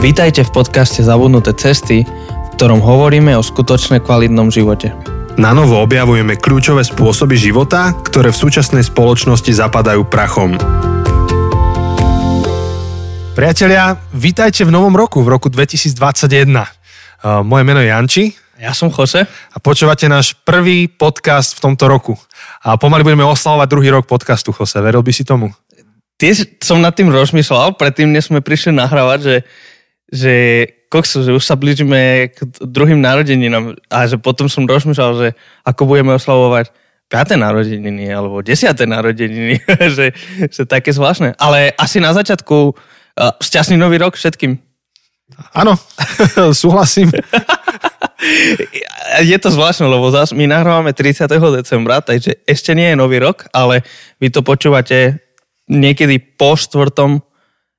Vítajte v podcaste Zabudnuté cesty, v ktorom hovoríme o skutočne kvalitnom živote. Na novo objavujeme kľúčové spôsoby života, ktoré v súčasnej spoločnosti zapadajú prachom. Priatelia, vítajte v novom roku, v roku 2021. Uh, moje meno je Janči. Ja som Jose. A počúvate náš prvý podcast v tomto roku. A pomaly budeme oslavovať druhý rok podcastu, Jose. Veril by si tomu? Tiež som nad tým rozmýšľal, predtým, než sme prišli nahrávať, že že kokso, že už sa blížime k druhým narodeninám a že potom som rozmýšľal, že ako budeme oslavovať 5. narodeniny alebo 10. narodeniny, že, že také zvláštne. Ale asi na začiatku uh, šťastný nový rok všetkým. Áno, súhlasím. je to zvláštne, lebo zás my nahrávame 30. decembra, takže ešte nie je nový rok, ale vy to počúvate niekedy po 4.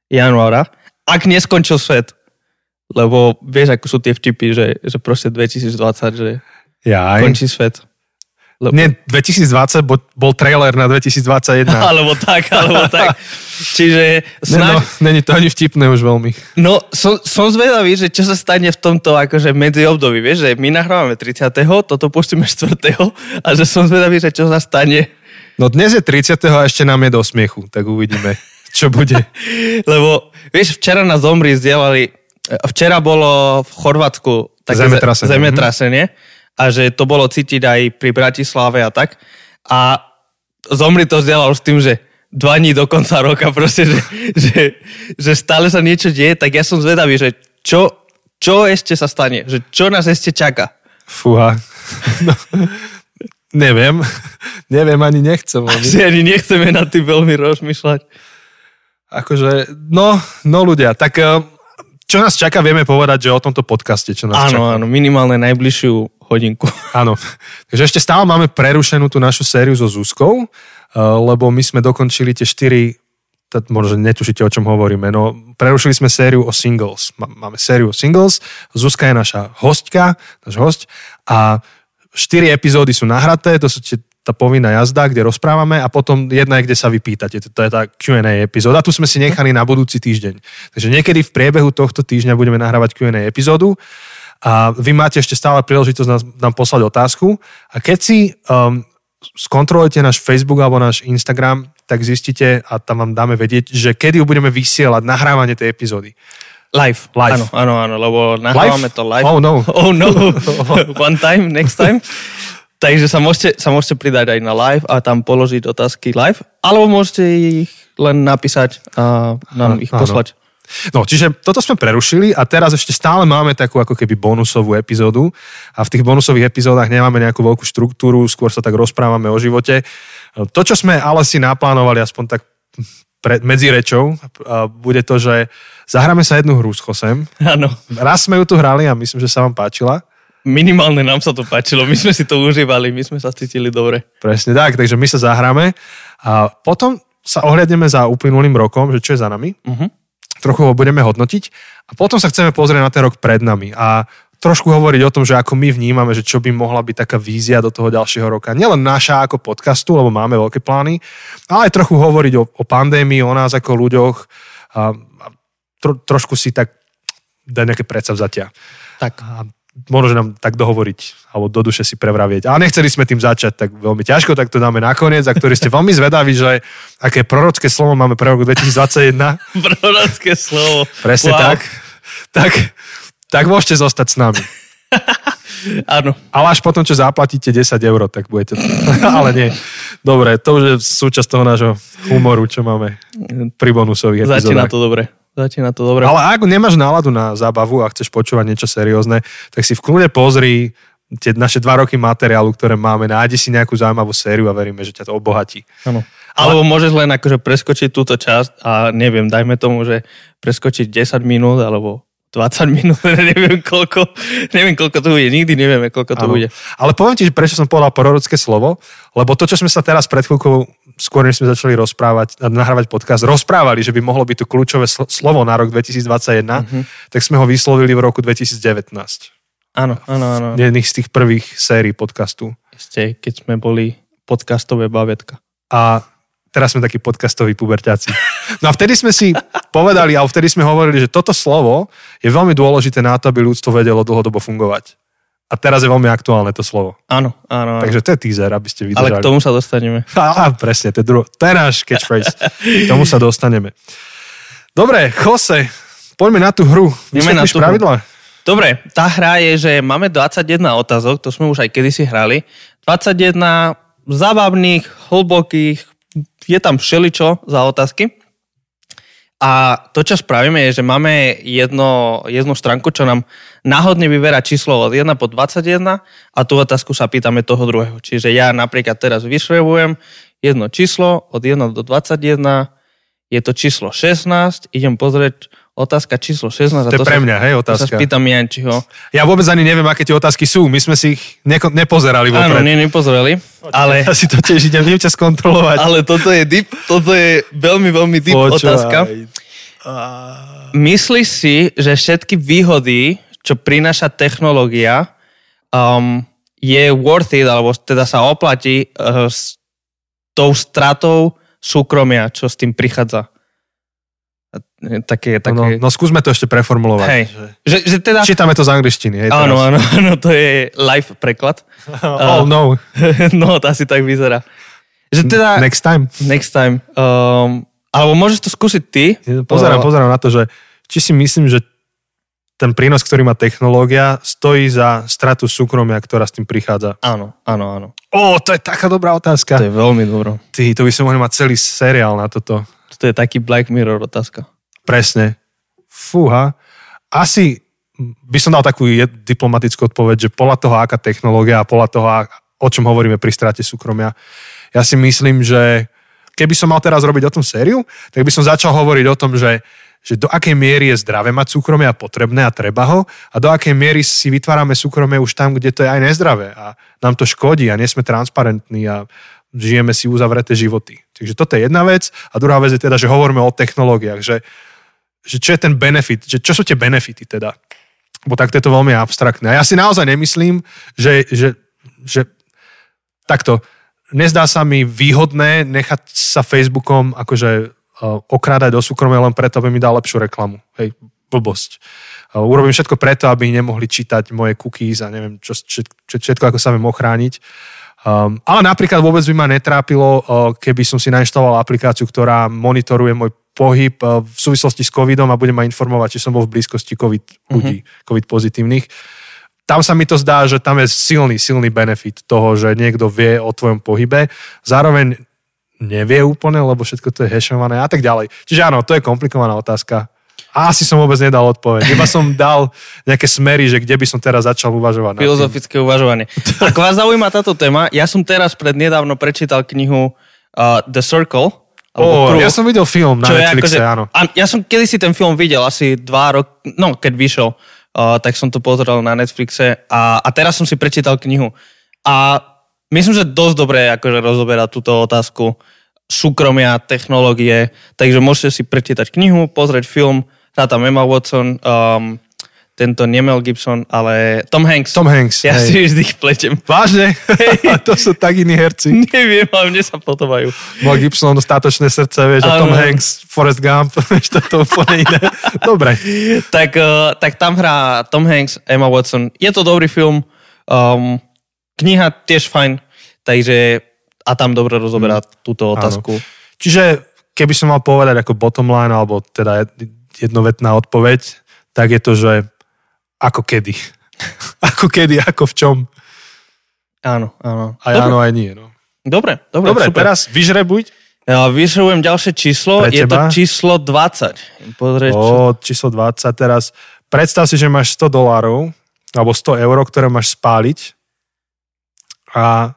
januára, ak neskončil svet. Lebo vieš, ako sú tie vtipy, že, že proste 2020, že Jaj. končí svet. Lebo... Nie, 2020 bol, bol trailer na 2021. alebo tak, alebo tak. Čiže snáď... No, není to ani vtipné už veľmi. No, som, som zvedavý, že čo sa stane v tomto akože medzi období, vieš, že my nahrávame 30. toto pustíme 4. a že som zvedavý, že čo sa stane. No dnes je 30. a ešte nám je do smiechu, tak uvidíme, čo bude. Lebo, vieš, včera na Zomri zdieľali Včera bolo v Chorvátsku také zemetrasenie. zemetrasenie a že to bolo cítiť aj pri Bratislave a tak. A Zomri to vzdelal s tým, že dva dní do konca roka proste, že, že, že stále sa niečo deje, tak ja som zvedavý, že čo, čo ešte sa stane, že čo nás ešte čaká. Fúha. No, neviem. Neviem, ani nechcem. Asi ani nechceme na tým veľmi rozmýšľať. Akože, no, no ľudia, tak uh, čo nás čaká, vieme povedať, že o tomto podcaste, čo nás áno, čaká. Áno, minimálne najbližšiu hodinku. Áno, takže ešte stále máme prerušenú tú našu sériu so Zuzkou, eh, lebo my sme dokončili tie štyri možno netušíte, o čom hovoríme. No, prerušili sme sériu o singles. Máme sériu o singles, Zuzka je naša hostka, náš host a štyri epizódy sú nahraté, to sú tie tá povinná jazda, kde rozprávame a potom jedna je, kde sa vypýtate. To je tá Q&A epizóda. Tu sme si nechali na budúci týždeň. Takže niekedy v priebehu tohto týždňa budeme nahrávať Q&A epizódu a vy máte ešte stále príležitosť nám, nám poslať otázku a keď si um, skontrolujete náš Facebook alebo náš Instagram, tak zistíte a tam vám dáme vedieť, že kedy ju budeme vysielať, nahrávanie tej epizódy. Live. Live. Áno, áno, áno, lebo nahrávame live? to live. Oh no. Oh no. One time, next time. Takže sa môžete, sa môžete pridať aj na live a tam položiť otázky live, alebo môžete ich len napísať a nám ich poslať. No, čiže toto sme prerušili a teraz ešte stále máme takú ako keby bonusovú epizódu a v tých bonusových epizódach nemáme nejakú veľkú štruktúru, skôr sa tak rozprávame o živote. To, čo sme ale si naplánovali aspoň tak pre, medzi rečou, bude to, že zahráme sa jednu hru s Chosem. Áno. Raz sme ju tu hrali a myslím, že sa vám páčila. Minimálne nám sa to páčilo, my sme si to užívali, my sme sa cítili dobre. Presne tak, takže my sa zahráme a potom sa ohľadneme za uplynulým rokom, že čo je za nami. Uh-huh. Trochu ho budeme hodnotiť a potom sa chceme pozrieť na ten rok pred nami a trošku hovoriť o tom, že ako my vnímame, že čo by mohla byť taká vízia do toho ďalšieho roka. Nielen naša ako podcastu, lebo máme veľké plány, ale aj trochu hovoriť o, o pandémii, o nás ako ľuďoch a, a tro, trošku si tak dať nejaké predsavzatia. Tak. A môže nám tak dohovoriť, alebo do duše si prevravieť. Ale nechceli sme tým začať tak veľmi ťažko, tak to dáme nakoniec, a ktorí ste veľmi zvedaví, že aké prorocké slovo máme pre rok 2021. prorocké slovo. Presne wow. tak. Tak, tak môžete zostať s nami. Áno. Ale až potom, čo zaplatíte 10 eur, tak budete... Ale nie. Dobre, to už je súčasť toho nášho humoru, čo máme pri bonusových epizódach. Začína to dobre. Začína to dobre. Ale ak nemáš náladu na zábavu a chceš počúvať niečo seriózne, tak si v kľude pozri tie naše dva roky materiálu, ktoré máme, nájdi si nejakú zaujímavú sériu a veríme, že ťa to obohatí. Ano. Alebo môžeš len akože preskočiť túto časť a neviem, dajme tomu, že preskočiť 10 minút alebo 20 minút, neviem koľko, neviem koľko to bude, nikdy nevieme koľko to ano. bude. Ale poviem ti, prečo som povedal prorocké slovo, lebo to, čo sme sa teraz pred chvíľkou, skôr než sme začali rozprávať, nahrávať podcast, rozprávali, že by mohlo byť to kľúčové slovo na rok 2021, mm-hmm. tak sme ho vyslovili v roku 2019. Áno, áno, áno. Jedných z tých prvých sérií podcastu. Ešte, keď sme boli podcastové bavetka. A teraz sme takí podcastoví puberťáci. No a vtedy sme si povedali, a vtedy sme hovorili, že toto slovo je veľmi dôležité na to, aby ľudstvo vedelo dlhodobo fungovať. A teraz je veľmi aktuálne to slovo. Áno, áno. áno. Takže to je teaser, aby ste Ale vydržali. k tomu sa dostaneme. Á, presne, to je, druho, to je náš catchphrase. K tomu sa dostaneme. Dobre, Jose, poďme na tú hru. Vysvetlíš tú hru. pravidla? Dobre, tá hra je, že máme 21 otázok, to sme už aj kedysi hrali. 21 zábavných, hlbokých, je tam všeličo za otázky. A to, čo spravíme, je, že máme jedno, jednu stránku, čo nám náhodne vyberá číslo od 1 po 21 a tú otázku sa pýtame toho druhého. Čiže ja napríklad teraz vyšrebujem jedno číslo od 1 do 21, je to číslo 16, idem pozrieť otázka číslo 16. a To je pre mňa, hej, to sa otázka. spýtam Jančiho. Ja vôbec ani neviem, aké tie otázky sú. My sme si ich neko- nepozerali Áno, vopred. nie, nepozreli, ale, Ja si to tiež idem, ťa skontrolovať. ale toto je deep, toto je veľmi, veľmi deep Počúvaj. otázka. Myslíš si, že všetky výhody, čo prináša technológia, um, je worth it, alebo teda sa oplatí uh, s tou stratou súkromia, čo s tým prichádza? Také, také... No, no, no skúsme to ešte preformulovať. Hej. Že... Že, teda... Čítame to z angličtiny. Hej, Áno, áno, áno, to je live preklad. Oh no. no, to asi tak vyzerá. Že teda... Next time. Next time. Um, alebo môžeš to skúsiť ty. Pozerám, Uh, pozerám na to, že či si myslím, že ten prínos, ktorý má technológia, stojí za stratu súkromia, ktorá s tým prichádza. Áno, áno, áno. Ó, to je taká dobrá otázka. To je veľmi dobro. Ty, to by sme mohli mať celý seriál na toto. To je taký Black Mirror otázka. Presne. Fúha. Asi by som dal takú diplomatickú odpoveď, že podľa toho, aká technológia a podľa toho, o čom hovoríme pri strate súkromia, ja si myslím, že keby som mal teraz robiť o tom sériu, tak by som začal hovoriť o tom, že, že do akej miery je zdravé mať súkromie a potrebné a treba ho a do akej miery si vytvárame súkromie už tam, kde to je aj nezdravé a nám to škodí a nie sme transparentní a žijeme si uzavreté životy. Takže toto je jedna vec a druhá vec je teda, že hovoríme o technológiách, že že čo je ten benefit, že čo sú tie benefity teda. Bo takto je to veľmi abstraktné. A ja si naozaj nemyslím, že, že, že takto, nezdá sa mi výhodné nechať sa Facebookom akože uh, okrádať do súkromia len preto, aby mi dal lepšiu reklamu. Hej, blbosť. Uh, urobím všetko preto, aby nemohli čítať moje cookies a neviem, čo, čo, čo, všetko, ako sa viem ochrániť. Um, ale napríklad vôbec by ma netrápilo, uh, keby som si nainštaloval aplikáciu, ktorá monitoruje môj pohyb uh, v súvislosti s covidom a bude ma informovať, či som bol v blízkosti covid ľudí, mm-hmm. covid pozitívnych. Tam sa mi to zdá, že tam je silný, silný benefit toho, že niekto vie o tvojom pohybe. Zároveň nevie úplne, lebo všetko to je hashované a tak ďalej. Čiže áno, to je komplikovaná otázka. A asi som vôbec nedal odpoveď. Iba som dal nejaké smery, že kde by som teraz začal uvažovať. Filozofické uvažovanie. Ak vás zaujíma táto téma, ja som teraz prednedávno prečítal knihu uh, The Circle. Kruh, ja som videl film na Netflixe, akože- áno. A ja som kedysi ten film videl, asi dva roky, no keď vyšiel, uh, tak som to pozrel na Netflixe a, a teraz som si prečítal knihu. A myslím, že dosť dobre akože rozoberá túto otázku súkromia, technológie, takže môžete si prečítať knihu, pozrieť film, hrá tam Emma Watson, um, tento nie Mel Gibson, ale Tom Hanks. Tom Hanks, Ja hej. si vždy ich pletiem. Vážne? A to sú tak iní herci. Neviem, ale mne sa podobajú. Mel Gibson, státočné srdce, vieš, a Áno. Tom Hanks, Forrest Gump, vieš, to to úplne iné. Dobre. tak, uh, tak tam hrá Tom Hanks, Emma Watson. Je to dobrý film. Um, kniha tiež fajn, takže a tam dobre rozoberá túto otázku. Čiže keby som mal povedať ako bottom line, alebo teda jednovetná odpoveď, tak je to, že ako kedy. ako kedy, ako v čom. Áno, áno. Aj dobre, áno, aj nie. No. dobre, dobre, Dobre, super. teraz vyžrebuj. Ja vyšrujem ďalšie číslo, Pre je to teba? číslo 20. Pozrieť. O, číslo 20 teraz. Predstav si, že máš 100 dolárov, alebo 100 eur, ktoré máš spáliť. A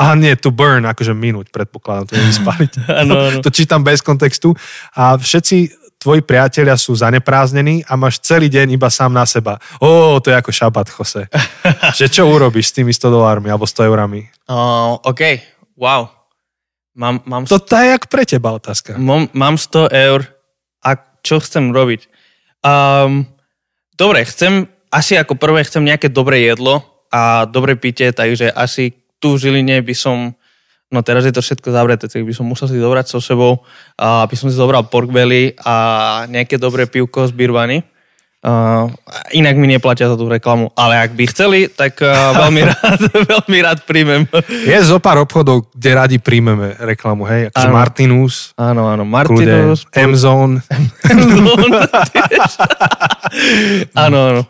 Aha, nie, to burn, akože minúť, predpokladám, to je spáliť. Áno, áno. to čítam bez kontextu. A všetci tvoji priatelia sú zanepráznení a máš celý deň iba sám na seba. Ó, to je ako šabat, Jose. že čo urobíš s tými 100 dolármi alebo 100 eurami? Uh, OK, wow. Mám, mám, To je jak pre teba otázka. mám, mám 100 eur a čo chcem robiť? Um, dobre, chcem, asi ako prvé chcem nejaké dobré jedlo a dobré pitie, takže asi tu v Žiline by som No teraz je to všetko zavreté, tak by som musel si zobrať so sebou, a aby som si zobral pork belly a nejaké dobré pivko z Birvany. Uh, inak mi neplatia za tú reklamu, ale ak by chceli, tak uh, veľmi, rád, veľmi rád príjmem. Je zo pár obchodov, kde radi príjmeme reklamu, hej? Akože. Martinus, Áno, áno, kľude, Martinus. M-Zone. áno, áno.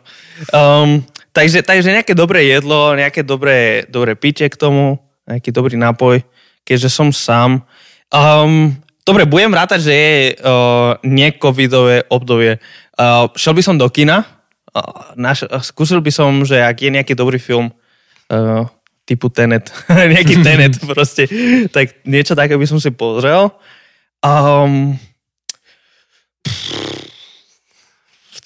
Um, takže, takže nejaké dobré jedlo, nejaké dobré, dobré pitie k tomu, nejaký dobrý nápoj, keďže som sám. Um, dobre, budem rátať, že je uh, nie-covidové obdobie. Uh, šel by som do kina, uh, naš, uh, skúsil by som, že ak je nejaký dobrý film, uh, typu Tenet, nejaký Tenet proste, tak niečo také by som si pozrel. Um,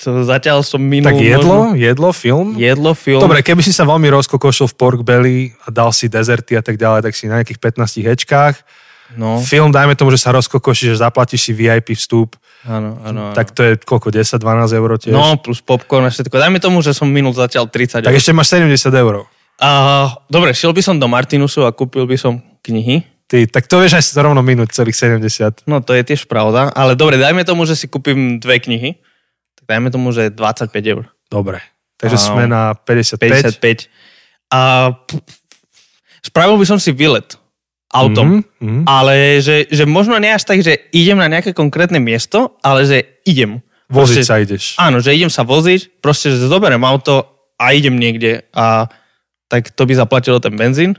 zatiaľ som minul... Tak jedlo, možno- jedlo, film. Jedlo, film. Dobre, keby si sa veľmi rozkokošil v pork belly a dal si dezerty a tak ďalej, tak si na nejakých 15 hečkách. No, Film, dajme tomu, že sa rozkokošíš, že zaplatíš si VIP vstup, áno, áno. áno. tak to je koľko, 10-12 eur tiež? No, plus popcorn a všetko. Dajme tomu, že som minul zatiaľ 30 tak eur. ešte máš 70 eur. Uh, dobre, šiel by som do Martinusu a kúpil by som knihy. Ty, tak to vieš aj rovno minúť celých 70. No, to je tiež pravda. Ale dobre, dajme tomu, že si kúpim dve knihy. Dajme tomu, že 25 eur. Dobre. Takže Áno. sme na 55. 55. A spravil by som si výlet autom. Mhm, mhm. Ale že, že možno nie až tak, že idem na nejaké konkrétne miesto, ale že idem. Voziť Proste- sa ideš. Áno, že idem sa voziť, proste, že zoberiem auto a idem niekde a tak to by zaplatilo ten benzín.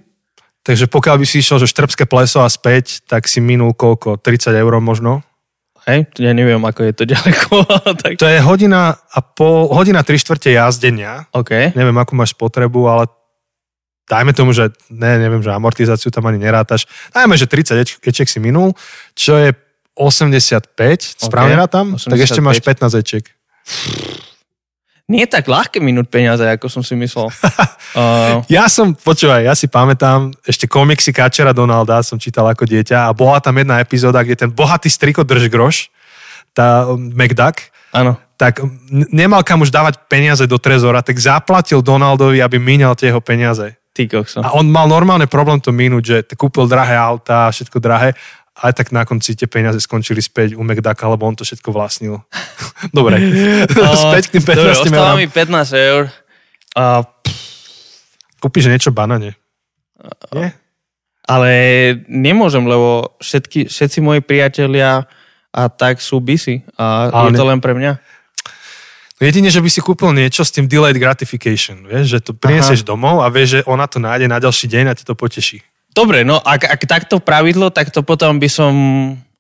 Takže pokiaľ by si išiel, že štrbské pleso a späť, tak si minul koľko? 30 eur možno? Hej, ja neviem, ako je to ďaleko. tak... To je hodina a pol, hodina tri štvrte jazdenia. OK. Neviem, akú máš potrebu, ale dajme tomu, že ne, neviem, že amortizáciu tam ani nerátaš. Dajme, že 30 eč- ečiek si minul, čo je 85, správne rátam? Tak ešte máš 15 ečiek. Nie je tak ľahké minúť peniaze, ako som si myslel. uh, Ja som, počúvaj, ja si pamätám, ešte komiksy Kačera Donalda som čítal ako dieťa a bola tam jedna epizóda, kde ten bohatý striko drž groš, tá um, McDuck, áno. tak nemal kam už dávať peniaze do trezora, tak zaplatil Donaldovi, aby míňal tie jeho peniaze. Ty kokso. A on mal normálne problém to minúť, že kúpil drahé auta, všetko drahé, aj tak na konci tie peniaze skončili späť u McDucka, lebo on to všetko vlastnil. Dobre, späť k tým 15 Dobre, eurám. mi 15 eur. Uh, Kúpiš niečo banane. Nie? ale nemôžem, lebo všetky, všetci moji priatelia a tak sú busy a Ale je to len pre mňa. Jedine, že by si kúpil niečo s tým delayed gratification, vieš, že to prinesieš domov a vieš, že ona to nájde na ďalší deň a ťa to poteší. Dobre, no ak, ak takto pravidlo, tak to potom by som,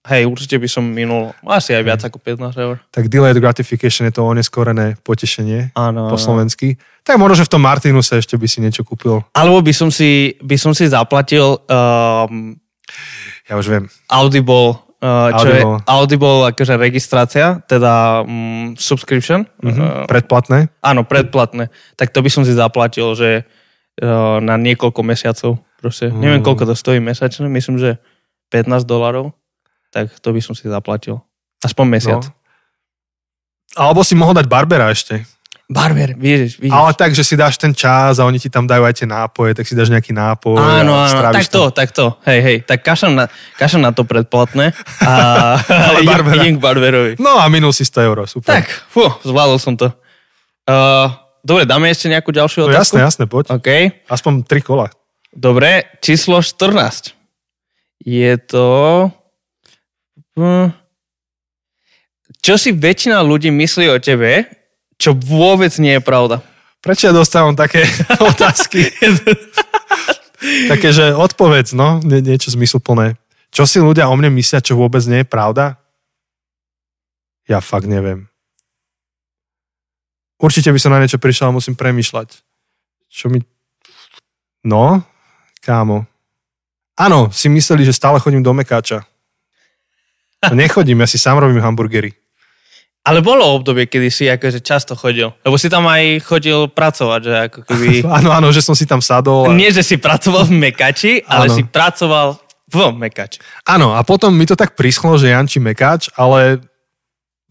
hej, určite by som minul asi aj viac ako 15 eur. Tak delayed gratification je to oneskorené potešenie Áno, po slovensky. Tak možno, že v tom Martinuse ešte by si niečo kúpil. Alebo by som si, by som si zaplatil um, Ja už viem. Audible, uh, čo Audible. je Audible akože registrácia, teda um, subscription. Mhm. Uh, Predplatné. áno, predplatné. Tak to by som si zaplatil, že na niekoľko mesiacov. Proste. Mm. Neviem, koľko to stojí mesačne, myslím, že 15 dolarov. Tak to by som si zaplatil. Aspoň mesiac. No. Alebo si mohol dať Barbera ešte. Barber, vidíš, vidíš. Ale tak, že si dáš ten čas a oni ti tam dajú aj tie nápoje, tak si dáš nejaký nápoj. Áno, áno, tak to, tak to. Hej, hej, tak kašam na, kašam na to predplatné a Ale idem, idem k Barberovi. No a minul si 100 eur, super. Tak, fú, zvládol som to. Uh, dobre, dáme ešte nejakú ďalšiu no, otázku? jasné, jasné, poď. OK. Aspoň 3 kola. Dobre, číslo 14. Je to... Hm. Čo si väčšina ľudí myslí o tebe, čo vôbec nie je pravda? Prečo ja dostávam také otázky? také, že odpovedz, no, nie, niečo zmysluplné. Čo si ľudia o mne myslia, čo vôbec nie je pravda? Ja fakt neviem. Určite by som na niečo prišiel a musím premýšľať. Čo mi... No, kámo. Áno, si mysleli, že stále chodím do Mekáča. No nechodím, ja si sám robím hamburgery. Ale bolo obdobie, kedy si akože často chodil. Lebo si tam aj chodil pracovať, že ako keby... Áno, áno, že som si tam sadol. A... Nie, že si pracoval v Mekači, ale Áno. si pracoval v Mekači. Áno, a potom mi to tak prischlo, že Janči Mekáč, ale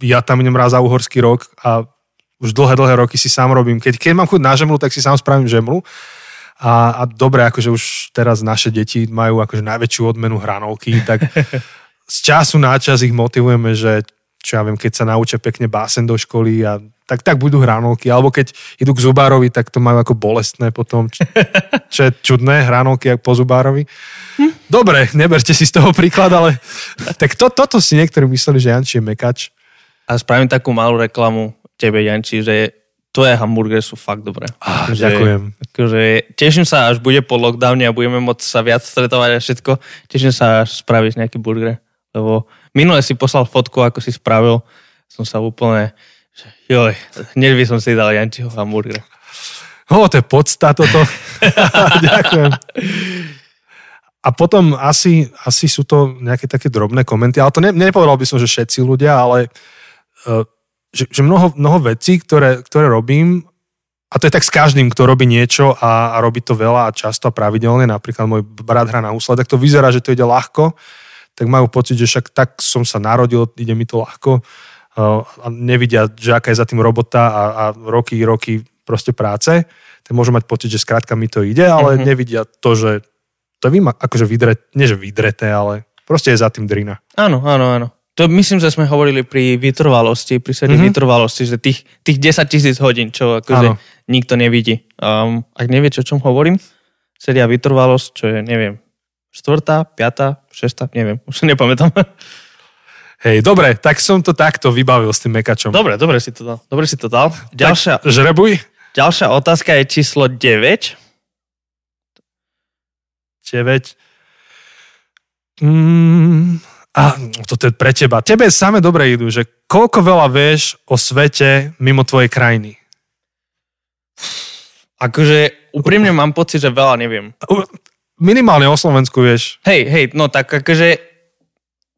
ja tam idem raz za uhorský rok a už dlhé, dlhé roky si sám robím. Keď, keď mám chuť na žemlu, tak si sám spravím žemlu. A, a dobre, akože už teraz naše deti majú akože najväčšiu odmenu hranolky, tak z času na čas ich motivujeme, že čo ja viem, keď sa naučia pekne básen do školy a tak, tak budú hranolky. Alebo keď idú k zubárovi, tak to majú ako bolestné potom. Čo, čo je čudné, hranolky po zubárovi. Dobre, neberte si z toho príklad, ale tak to, toto si niektorí mysleli, že Janči je mekač. A spravím takú malú reklamu tebe, Janči, že tvoje hamburgery sú fakt dobré. Ah, že, ďakujem. Akože, teším sa, až bude po lockdowne a budeme môcť sa viac stretovať a všetko. Teším sa, až spravíš nejaký burger. Lebo minule si poslal fotku, ako si spravil. Som sa úplne, že joj, hneď by som si dal Jančiho hamburger. O, to je podsta toto. ďakujem. A potom asi, asi sú to nejaké také drobné komenty, ale to ne, nepovedal by som, že všetci ľudia, ale uh, že, že mnoho, mnoho vecí, ktoré, ktoré robím, a to je tak s každým, kto robí niečo a, a robí to veľa a často a pravidelne, napríklad môj brat hrá na úsle, tak to vyzerá, že to ide ľahko, tak majú pocit, že však tak som sa narodil, ide mi to ľahko a nevidia, že aká je za tým robota a, a roky, roky proste práce, tak môžu mať pocit, že skrátka mi to ide, ale mm-hmm. nevidia to, že to je akože vydret, nie že vydreté, ale proste je za tým drina. Áno, áno, áno. To myslím, že sme hovorili pri vytrvalosti, pri sérii mm-hmm. vytrvalosti, že tých, tých 10 tisíc hodín, čo akože nikto nevidí. Um, ak neviete, o čom hovorím, séria vytrvalosť, čo je, neviem, štvrtá, piatá, šestá, neviem, už sa nepamätám. Hej, dobre, tak som to takto vybavil s tým mekačom. Dobre, dobre si to dal. Dobre si to dal. Ďalšia, tak, žrebuj. Ďalšia otázka je číslo 9. 9. Mm, a toto je pre teba. Tebe same dobre idú, že koľko veľa vieš o svete mimo tvojej krajiny? Akože úprimne mám pocit, že veľa neviem. Minimálne o Slovensku vieš. Hej, hej, no tak akože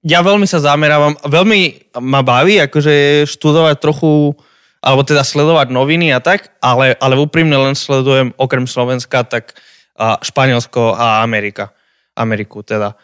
ja veľmi sa zamerávam, veľmi ma baví akože študovať trochu, alebo teda sledovať noviny a tak, ale, ale úprimne len sledujem okrem Slovenska, tak a Španielsko a Amerika. Ameriku teda.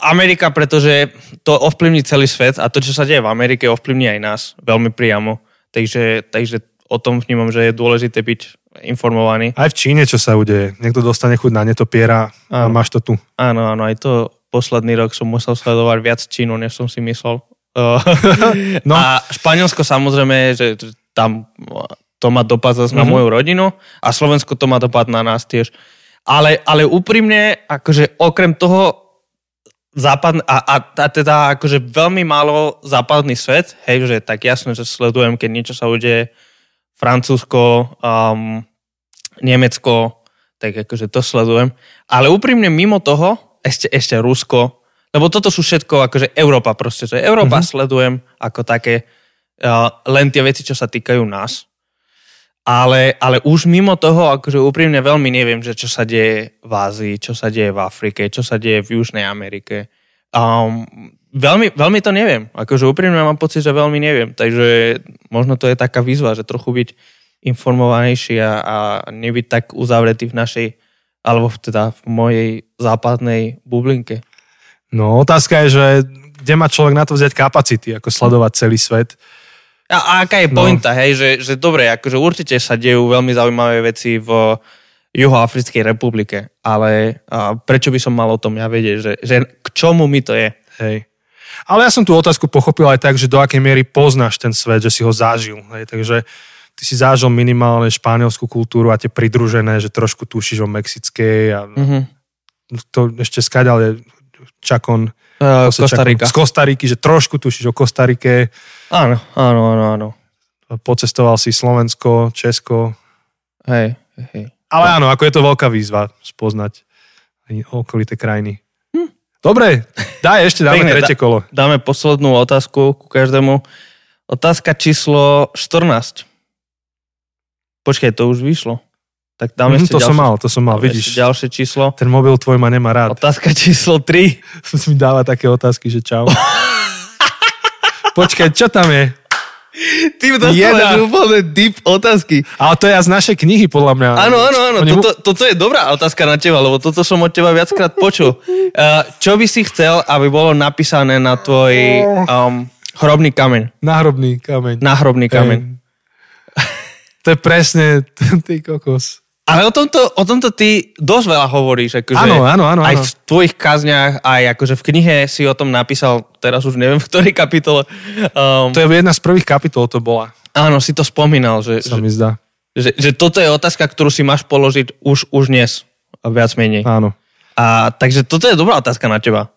Amerika, pretože to ovplyvní celý svet a to, čo sa deje v Amerike, ovplyvní aj nás veľmi priamo. Takže, takže o tom vnímam, že je dôležité byť informovaný. Aj v Číne, čo sa udeje. Niekto dostane chuť na netopiera a máš to tu. Áno, áno, aj to posledný rok som musel sledovať viac Čínu, než som si myslel. no. A Španielsko samozrejme, že tam to má dopad zase mm-hmm. na mhm. moju rodinu a Slovensko to má dopad na nás tiež. Ale, ale úprimne, akože okrem toho západ, a, a, a teda akože veľmi málo západný svet, hej, že tak jasne, že sledujem, keď niečo sa udeje Francúzsko, um, Nemecko, tak akože to sledujem. Ale úprimne mimo toho, ešte, ešte Rusko, lebo toto sú všetko akože Európa proste, že Európa mm-hmm. sledujem ako také uh, len tie veci, čo sa týkajú nás. Ale, ale už mimo toho, akože úprimne veľmi neviem, že čo sa deje v Ázii, čo sa deje v Afrike, čo sa deje v Južnej Amerike. Um, veľmi, veľmi to neviem. Akože úprimne mám pocit, že veľmi neviem. Takže možno to je taká výzva, že trochu byť informovanejší a, a nebyť tak uzavretý v našej, alebo teda v mojej západnej bublinke. No otázka je, že kde má človek na to vziať kapacity, ako sledovať celý svet. A, a aká je no. pointa, no. hej, že, že dobre, akože určite sa dejú veľmi zaujímavé veci v Juhoafrickej republike, ale a prečo by som mal o tom ja vedieť, že, že k čomu mi to je? Hej. Ale ja som tú otázku pochopil aj tak, že do akej miery poznáš ten svet, že si ho zažil. Hej. Takže ty si zažil minimálne španielskú kultúru a tie pridružené, že trošku tušíš o mexickej a mm-hmm. to ešte skaďal je Čakon Uh, Kostarika. Z Kostariky, že trošku tušíš o Kostarike. Áno, áno, áno, áno. Pocestoval si Slovensko, Česko. Hej, hej. Ale áno, ako je to veľká výzva spoznať okolité krajiny. Hm. Dobre, daj ešte, dáme Pekne, tretie kolo. Dáme poslednú otázku ku každému. Otázka číslo 14. Počkaj, to už vyšlo. Tak dáme mm, ešte to ďalšie, som mal, to som mal, vidíš. Ďalšie číslo. Ten mobil tvoj ma nemá rád. Otázka číslo 3. mi dáva také otázky, že čau. Počkaj, čo tam je? Ty mi dostaneš úplne deep otázky. Ale to je z našej knihy, podľa mňa. Áno, áno, áno. Toto, toto je dobrá otázka na teba, lebo toto som od teba viackrát počul. Uh, čo by si chcel, aby bolo napísané na tvoj um, hrobný kameň? Náhrobný kameň. Náhrobný kameň. To je presne, ty kokos. Ale o tomto, o tomto ty dosť veľa hovoríš. Akože Áno, áno, áno, Aj áno. v tvojich kazniach, aj akože v knihe si o tom napísal, teraz už neviem v ktorej kapitole. Um, To je jedna z prvých kapitol, to bola, áno, si to spomínal, že, sa mi zdá. že, že toto je otázka, ktorú si máš položiť už, už dnes. Viac menej. Áno. A, takže toto je dobrá otázka na teba.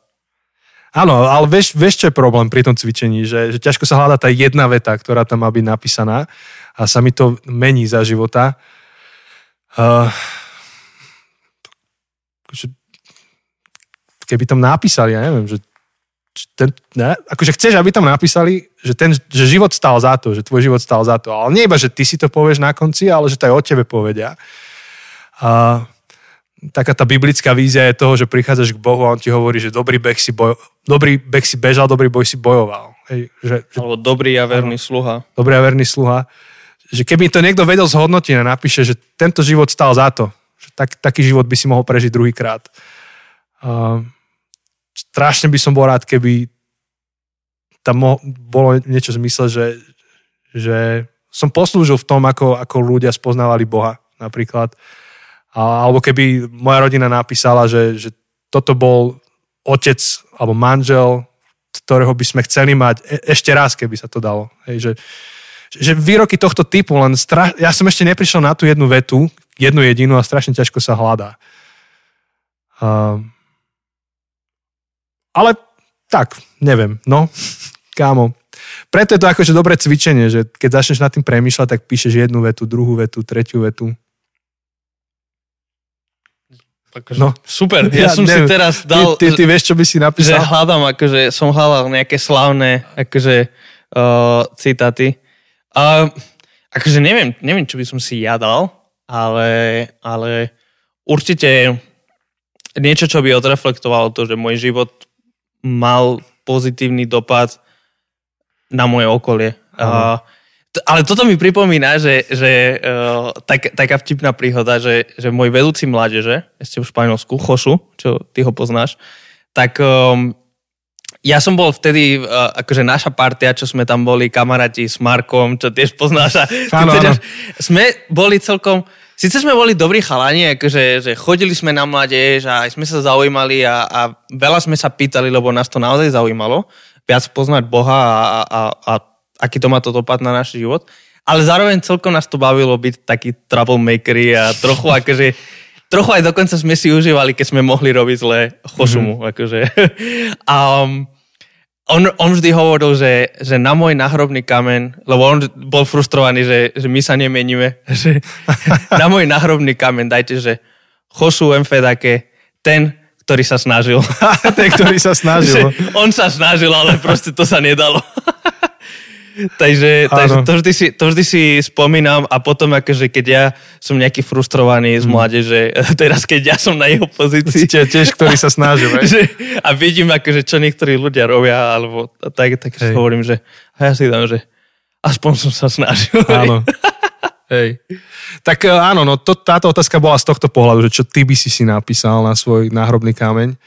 Áno, ale vieš, vieš, čo je problém pri tom cvičení, že, že ťažko sa hľadá tá jedna veta, ktorá tam má byť napísaná a sa mi to mení za života. Uh, keby tam napísali, ja neviem, že ten, ne, akože chceš, aby tam napísali, že, ten, že život stál za to, že tvoj život stál za to. Ale nie iba, že ty si to povieš na konci, ale že to aj o tebe povedia. A taká tá biblická vízia je toho, že prichádzaš k Bohu a on ti hovorí, že dobrý beh si, boj, dobrý beh si bežal, dobrý boj si bojoval. Hej, že, že Alebo dobrý a verný sluha. dobrý a verný sluha. Že keby to niekto vedel zhodnotiť a napíše, že tento život stál za to, že tak, taký život by si mohol prežiť druhýkrát. Uh, strašne by som bol rád, keby tam mo- bolo niečo zmysle, že, že som poslúžil v tom, ako, ako ľudia spoznávali Boha napríklad. A, alebo keby moja rodina napísala, že, že toto bol otec alebo manžel, ktorého by sme chceli mať e- ešte raz, keby sa to dalo. Hej, že, že výroky tohto typu, len stra... ja som ešte neprišiel na tú jednu vetu, jednu jedinú a strašne ťažko sa hľadá. Um, ale tak, neviem, no, kámo. Preto je to akože dobré cvičenie, že keď začneš nad tým premýšľať, tak píšeš jednu vetu, druhú vetu, tretiu vetu. Akože, No. Super, ja, ja som neviem. si teraz dal, Ty, ty, ty vieš, čo by si že napísal? hľadám, akože som hľadal nejaké slavné akože, uh, citáty. Uh, akože neviem, neviem, čo by som si ja dal, ale, ale určite niečo, čo by odreflektovalo to, že môj život mal pozitívny dopad na moje okolie. Uh, t- ale toto mi pripomína, že, že uh, tak, taká vtipná príhoda, že, že môj vedúci mládeže, ešte v Španielsku, Chošu, čo ty ho poznáš, tak um, ja som bol vtedy, uh, akože naša partia, čo sme tam boli, kamaráti s Markom, čo tiež poznáš. A Áno, áno. Sme boli celkom, síce sme boli dobrí chalani, akože, že chodili sme na mládež a aj sme sa zaujímali a, a veľa sme sa pýtali, lebo nás to naozaj zaujímalo, viac poznať Boha a, a, a, aký to má to dopad na náš život. Ale zároveň celkom nás to bavilo byť taký troublemakery a trochu akože trochu aj dokonca sme si užívali, keď sme mohli robiť zle chošumu. Mm-hmm. Akože. Um, on, on vždy hovoril, že, že na môj náhrobný kameň, lebo on bol frustrovaný, že, že my sa nemeníme, že na môj náhrobný kameň dajte, že chošu MFDake, ten, ktorý sa snažil. Ten, ktorý sa snažil. že on sa snažil, ale proste to sa nedalo. takže, takže to, vždy si, to vždy si spomínam a potom akože keď ja som nejaký frustrovaný z mládeže, teraz keď ja som na jeho pozícii, Tie, tiež, ktorý sa snažil. že, a vidím akože čo niektorí ľudia robia, alebo tak, tak Hej. hovorím, že a ja si dám, že aspoň som sa snažil. Áno. Hej. Tak e, áno, no to, táto otázka bola z tohto pohľadu, že čo ty by si si napísal na svoj náhrobný kameň.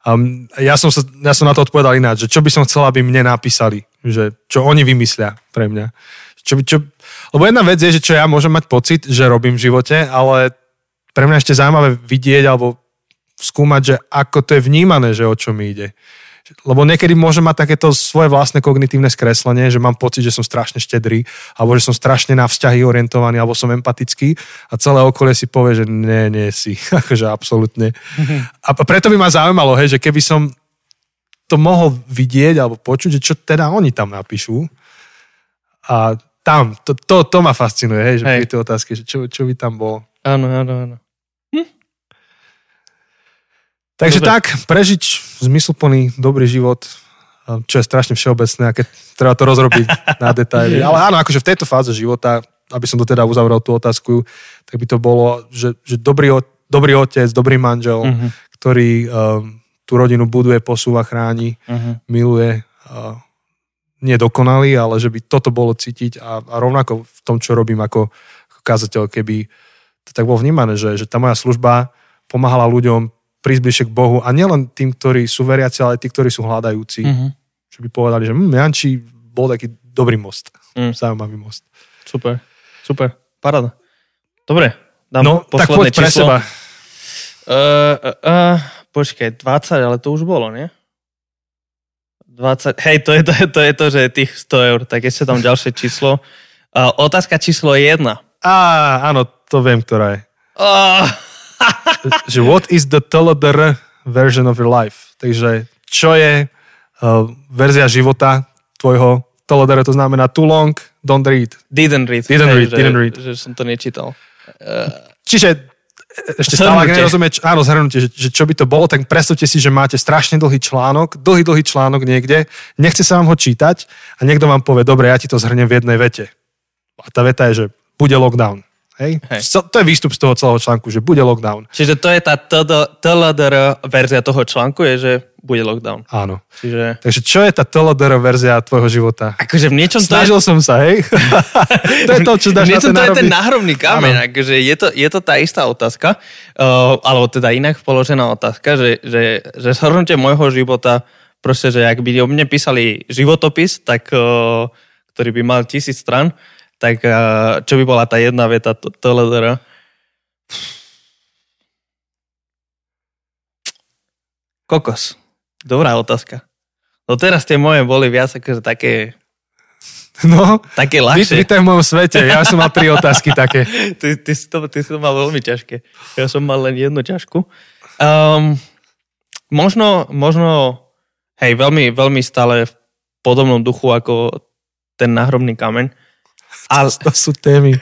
Um, ja, som sa, ja som na to odpovedal ináč, že čo by som chcel, aby mne napísali, že čo oni vymyslia pre mňa. Čo, čo, lebo jedna vec je, že čo ja môžem mať pocit, že robím v živote, ale pre mňa ešte zaujímavé vidieť alebo skúmať, že ako to je vnímané, že o čo mi ide. Lebo niekedy môžem mať takéto svoje vlastné kognitívne skreslenie, že mám pocit, že som strašne štedrý, alebo že som strašne na vzťahy orientovaný, alebo som empatický a celé okolie si povie, že nie, nie si. akože absolútne. A preto by ma zaujímalo, hej, že keby som to mohol vidieť alebo počuť, že čo teda oni tam napíšu. A tam, to, to, to ma fascinuje, hej, že Hej. pri tej otázke, že čo, čo by tam bolo. Áno, áno, áno. Takže Dobre. tak, prežiť zmysluplný, dobrý život, čo je strašne všeobecné a keď treba to rozrobiť na detaily. Ale áno, akože v tejto fáze života, aby som to teda uzavrel tú otázku, tak by to bolo, že, že dobrý, dobrý otec, dobrý manžel, Mhm. ktorý um, tú rodinu buduje, posúva, chráni, Mhm. miluje. Uh, nie dokonalý, ale že by toto bolo cítiť a, a rovnako v tom, čo robím ako kazateľ, keby to tak bolo vnímané, že, že tá moja služba pomáhala ľuďom prísť k Bohu a nielen tým, ktorí sú veriaci, ale aj tí, ktorí sú hľadajúci. Mhm. Že by povedali, že hm, Janči bol taký dobrý most. Mm. Zaujímavý most. Super, super, paráda. Dobre, Dám No, tak poď pre číslo. seba. Uh, uh, uh, počkaj, 20, ale to už bolo, nie? 20, hej, to je to, to je to, že je tých 100 eur, tak ešte tam ďalšie číslo. Uh, otázka číslo 1. Á, áno, to viem, ktorá je. Oh, Že what is the TLDR version of your life? Takže čo je uh, verzia života tvojho TLDR, to znamená too long, don't read. didn't read. Didn't read, že, didn't read. Že som to nečítal. Čiže e, ešte stále, ak nerozumie, čo- áno, zhrnutie, že, že čo by to bolo, tak predstavte si, že máte strašne dlhý článok, dlhý, dlhý článok niekde, nechce sa vám ho čítať a niekto vám povie, dobre, ja ti to zhrnem v jednej vete. A tá veta je, že bude lockdown. Hej? Hej. To je výstup z toho celého článku, že bude lockdown. Čiže to je tá TLDR verzia toho článku, je, že bude lockdown. Áno. Čiže Takže čo je tá TLDR verzia tvojho života? akože v niečom to je Snažil som sa, hej? to je to, čo dáš na Niečo ten to je ten náhrobný kameň, akože je to, je to tá istá otázka, uh, alebo teda inak položená otázka, že, že, že zhrnutie môjho života, proste, že ak by o mne písali životopis, tak, uh, ktorý by mal tisíc stran, tak čo by bola tá jedna veta to- TLDR? Kokos. Dobrá otázka. No teraz tie moje boli viac akože také, No, také ľahšie. vítaj v mojom svete. Ja som mal tri otázky také. ty, ty, si to, ty si to mal veľmi ťažké. Ja som mal len jednu ťažku. Um, možno, možno, hej, veľmi, veľmi stále v podobnom duchu ako ten náhrobný kameň. Ale, To sú témy.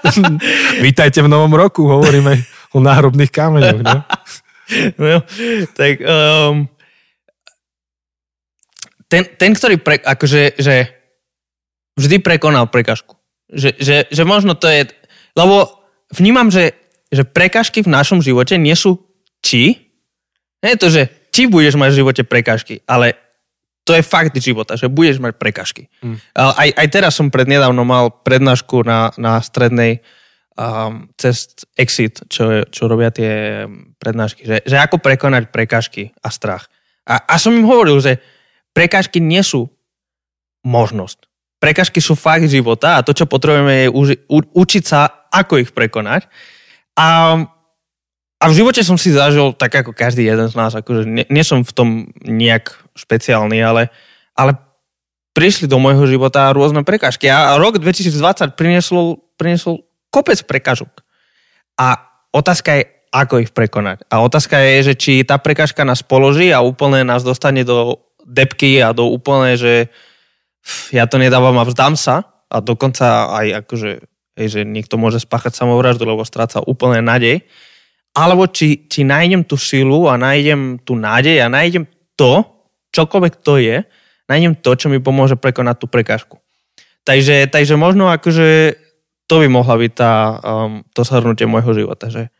Vítajte v novom roku, hovoríme o náhrobných kameňoch. No? no, tak um, ten, ten, ktorý pre, akože, že vždy prekonal prekažku. Že, že, že možno to je, lebo vnímam, že, že prekažky v našom živote nie sú či, nie je to, že či budeš mať v živote prekažky, ale to je fakt života, že budeš mať prekažky. Mm. Aj, aj teraz som prednedávno mal prednášku na, na strednej um, cez Exit, čo, čo robia tie prednášky, že, že ako prekonať prekažky a strach. A, a som im hovoril, že prekažky nie sú možnosť. Prekažky sú fakt života a to, čo potrebujeme, je uži, u, učiť sa, ako ich prekonať. A, a v živote som si zažil, tak ako každý jeden z nás, akože nie, nie som v tom nejak špeciálny, ale, ale prišli do môjho života rôzne prekažky. A rok 2020 priniesol, priniesol kopec prekažok. A otázka je, ako ich prekonať. A otázka je, že či tá prekažka nás položí a úplne nás dostane do depky a do úplne, že ja to nedávam a vzdám sa a dokonca aj akože, že niekto môže spáchať samovraždu, lebo stráca úplne nádej. Alebo či, či nájdem tú silu a nájdem tú nádej a nájdem to, čokoľvek to je, nájdem to, čo mi pomôže prekonať tú prekážku. Takže, takže možno akože to by mohla byť tá, um, to zhrnutie môjho života, že,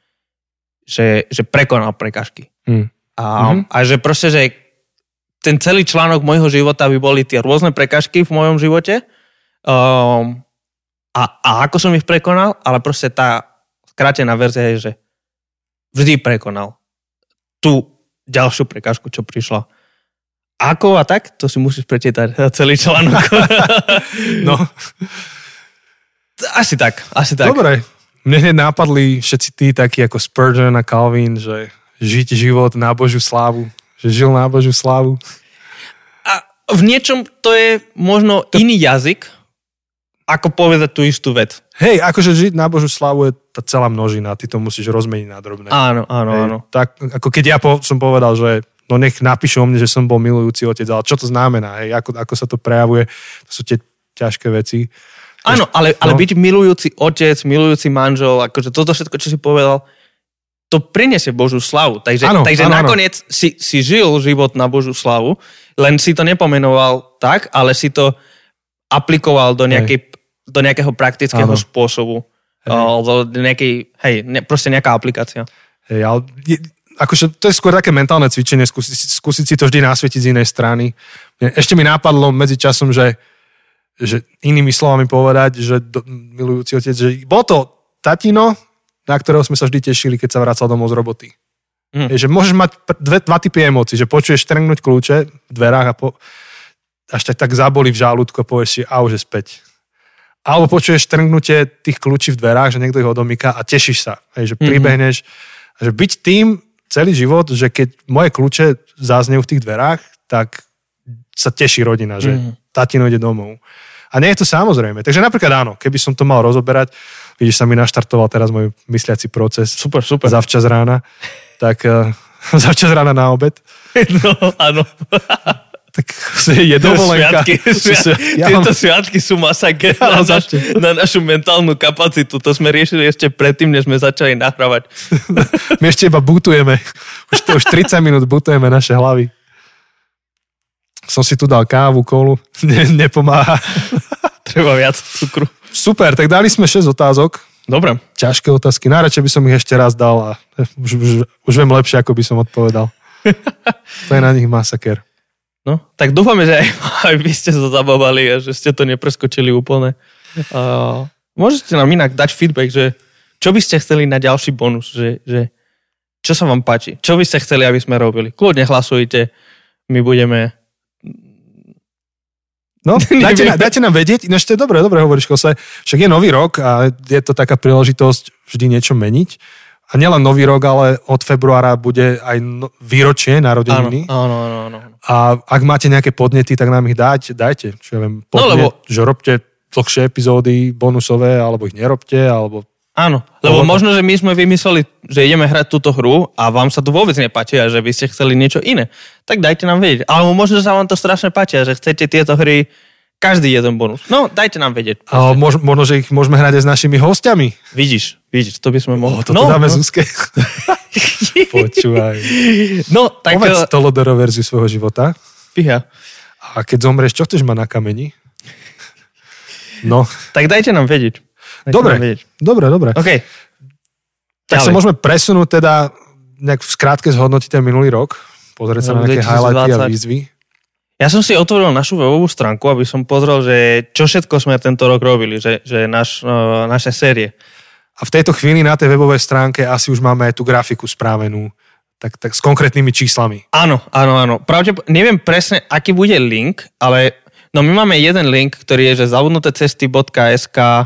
že, že prekonal prekážky. Hm. A, Mhm. mm-hmm. a že proste, že ten celý článok môjho života by boli tie rôzne prekažky v mojom živote um, a, a ako som ich prekonal, ale proste tá skrátená verzia je, že vždy prekonal tú ďalšiu prekažku, čo prišla. Ako a tak, to si musíš prečítať celý článok. No, asi tak, asi tak. dobre. Mne hneď nápadli všetci tí takí ako Spurgeon a Calvin, že žiť život na Božiu slávu. Že žil na Božiu slávu. A v niečom to je možno iný jazyk, ako povedať tú istú vec. Hej, akože žiť na Božiu slávu je tá celá množina. Ty to musíš rozmeniť na drobné. Áno, áno, Hej, áno. Tak, ako keď ja po, som povedal, že no nech napíšu o mne, že som bol milujúci otec, ale čo to znamená, hej, ako, ako sa to prejavuje, to sú tie ťažké veci. Áno, ale, ale No. byť milujúci otec, milujúci manžel, akože toto všetko, čo si povedal, to prinesie Božú slavu. Takže, Áno, takže áno. nakoniec si, si žil život na Božú slavu, len si to nepomenoval tak, ale si to aplikoval do, nejakej, do nejakého praktického Áno. spôsobu. Hej. Alebo do nejakej, hej, ne, proste nejaká aplikácia. Hej, ale je, akože to je skôr také mentálne cvičenie, skúsiť, si- skúsiť si to vždy nasvietiť z inej strany. Ešte mi nápadlo medzi časom, že, že inými slovami povedať, že do, milujúci otec, že bol to tatino, na ktorého sme sa vždy tešili, keď sa vracal domov z roboty. Hm. Je, že môžeš mať dve, dva typy emócií, že počuješ trngnúť kľúče v dverách a po, až tak, tak zaboli v žalúdku a povieš si, a už je späť. Alebo počuješ trngnutie tých kľúčí v dverách, že niekto ich odomýka a tešíš sa, hej, že Mhm. pribehneš. Že byť tým celý život, že keď moje kľúče záznejú v tých dverách, tak sa teší rodina, že Mhm. tatino ide domov. A nie je to samozrejme. Takže napríklad áno, keby som to mal rozoberať, vidíš, sa mi naštartoval teraz môj mysliaci proces Super, super. zavčas rána, tak uh, zavčas rána na obed, No, áno. tak je dovolenka. Sviatky, sviatky. Ja Tieto mám- sviatky sú masaker na, naš, na našu mentálnu kapacitu. To sme riešili ešte predtým, než sme začali nahrávať. My ešte iba butujeme. Už, to, už 30 minút butujeme naše hlavy. Som si tu dal kávu, kolu. Ne, nepomáha. Treba viac cukru. Super, tak dali sme 6 otázok. Dobre. Ťažké otázky. Najradšej by som ich ešte raz dal a už, už, už viem lepšie, ako by som odpovedal. To je na nich masaker. No, tak dúfame, že aj, aj vy ste sa zabavali a že ste to nepreskočili úplne. Uh, môžete nám inak dať feedback, že čo by ste chceli na ďalší bonus, že, že čo sa vám páči, čo by ste chceli, aby sme robili. Kľudne hlasujte, my budeme... No, dajte, na- dajte nám vedieť. Ináč to je dobre, dobre hovoríš, Kose. Však je nový rok a je to taká príležitosť vždy niečo meniť. A nielen nový rok, ale od februára bude aj no, výročie narodeniny. áno, áno, áno. A ak máte nejaké podnety, tak nám ich dať, dajte. Čo ja viem, podnet, No, lebo- že robte dlhšie epizódy bonusové, alebo ich nerobte, alebo... Áno, lebo Lebo- možno, že my sme vymysleli, že ideme hrať túto hru a vám sa to vôbec nepáči a že vy ste chceli niečo iné. Tak dajte nám vedieť. Alebo možno, že sa vám to strašne páči a že chcete tieto hry každý jeden bonus. No, dajte nám vedieť. A mož, možno, že ich môžeme hrať aj s našimi hostiami. Vidíš, vidíš, to by sme mohli. O, toto no, dáme no. Zuzke. Počúvaj. no, tak Povedz eh, Tolodoro verziu svojho života. piha. A keď zomrieš, čo chceš mať na kameni? No, Tak dajte nám vedieť. Dajte dobre, Nám vedieť. dobre, dobre. OK. Tak sa môžeme presunúť teda, nejak v skrátke zhodnotiť ten minulý rok, pozrieť sa na Rok nejaké highlighty a 2020. výzvy. Ja som si otvoril našu webovú stránku, aby som pozrel, že čo všetko sme tento rok robili, že, že naš, uh, naše série. A v tejto chvíli na tej webovej stránke asi už máme aj tú grafiku správenú, tak, tak s konkrétnymi číslami. Áno, áno, áno. Pravdep- neviem presne, aký bude link, ale no my máme jeden link, ktorý je, že zavudnutecesty.sk a,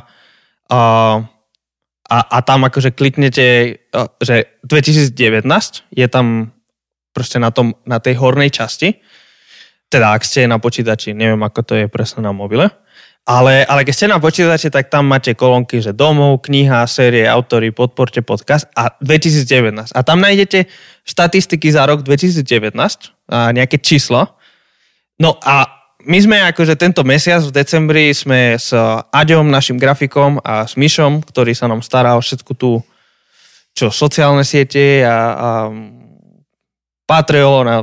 a, a tam akože kliknete, že 2019 je tam proste na, tom, na tej hornej časti. Teda ak ste na počítači, neviem ako to je presne na mobile. Ale, ale keď ste na počítači, tak tam máte kolónky, že domov, kniha, série, autory, podporte podcast a 2019. A tam nájdete štatistiky za rok 2019 a nejaké číslo. No a my sme akože tento mesiac v decembri sme s Aďom, našim grafikom a s Myšom, ktorý sa nám stará o všetku tú čo sociálne siete a, a Patreon a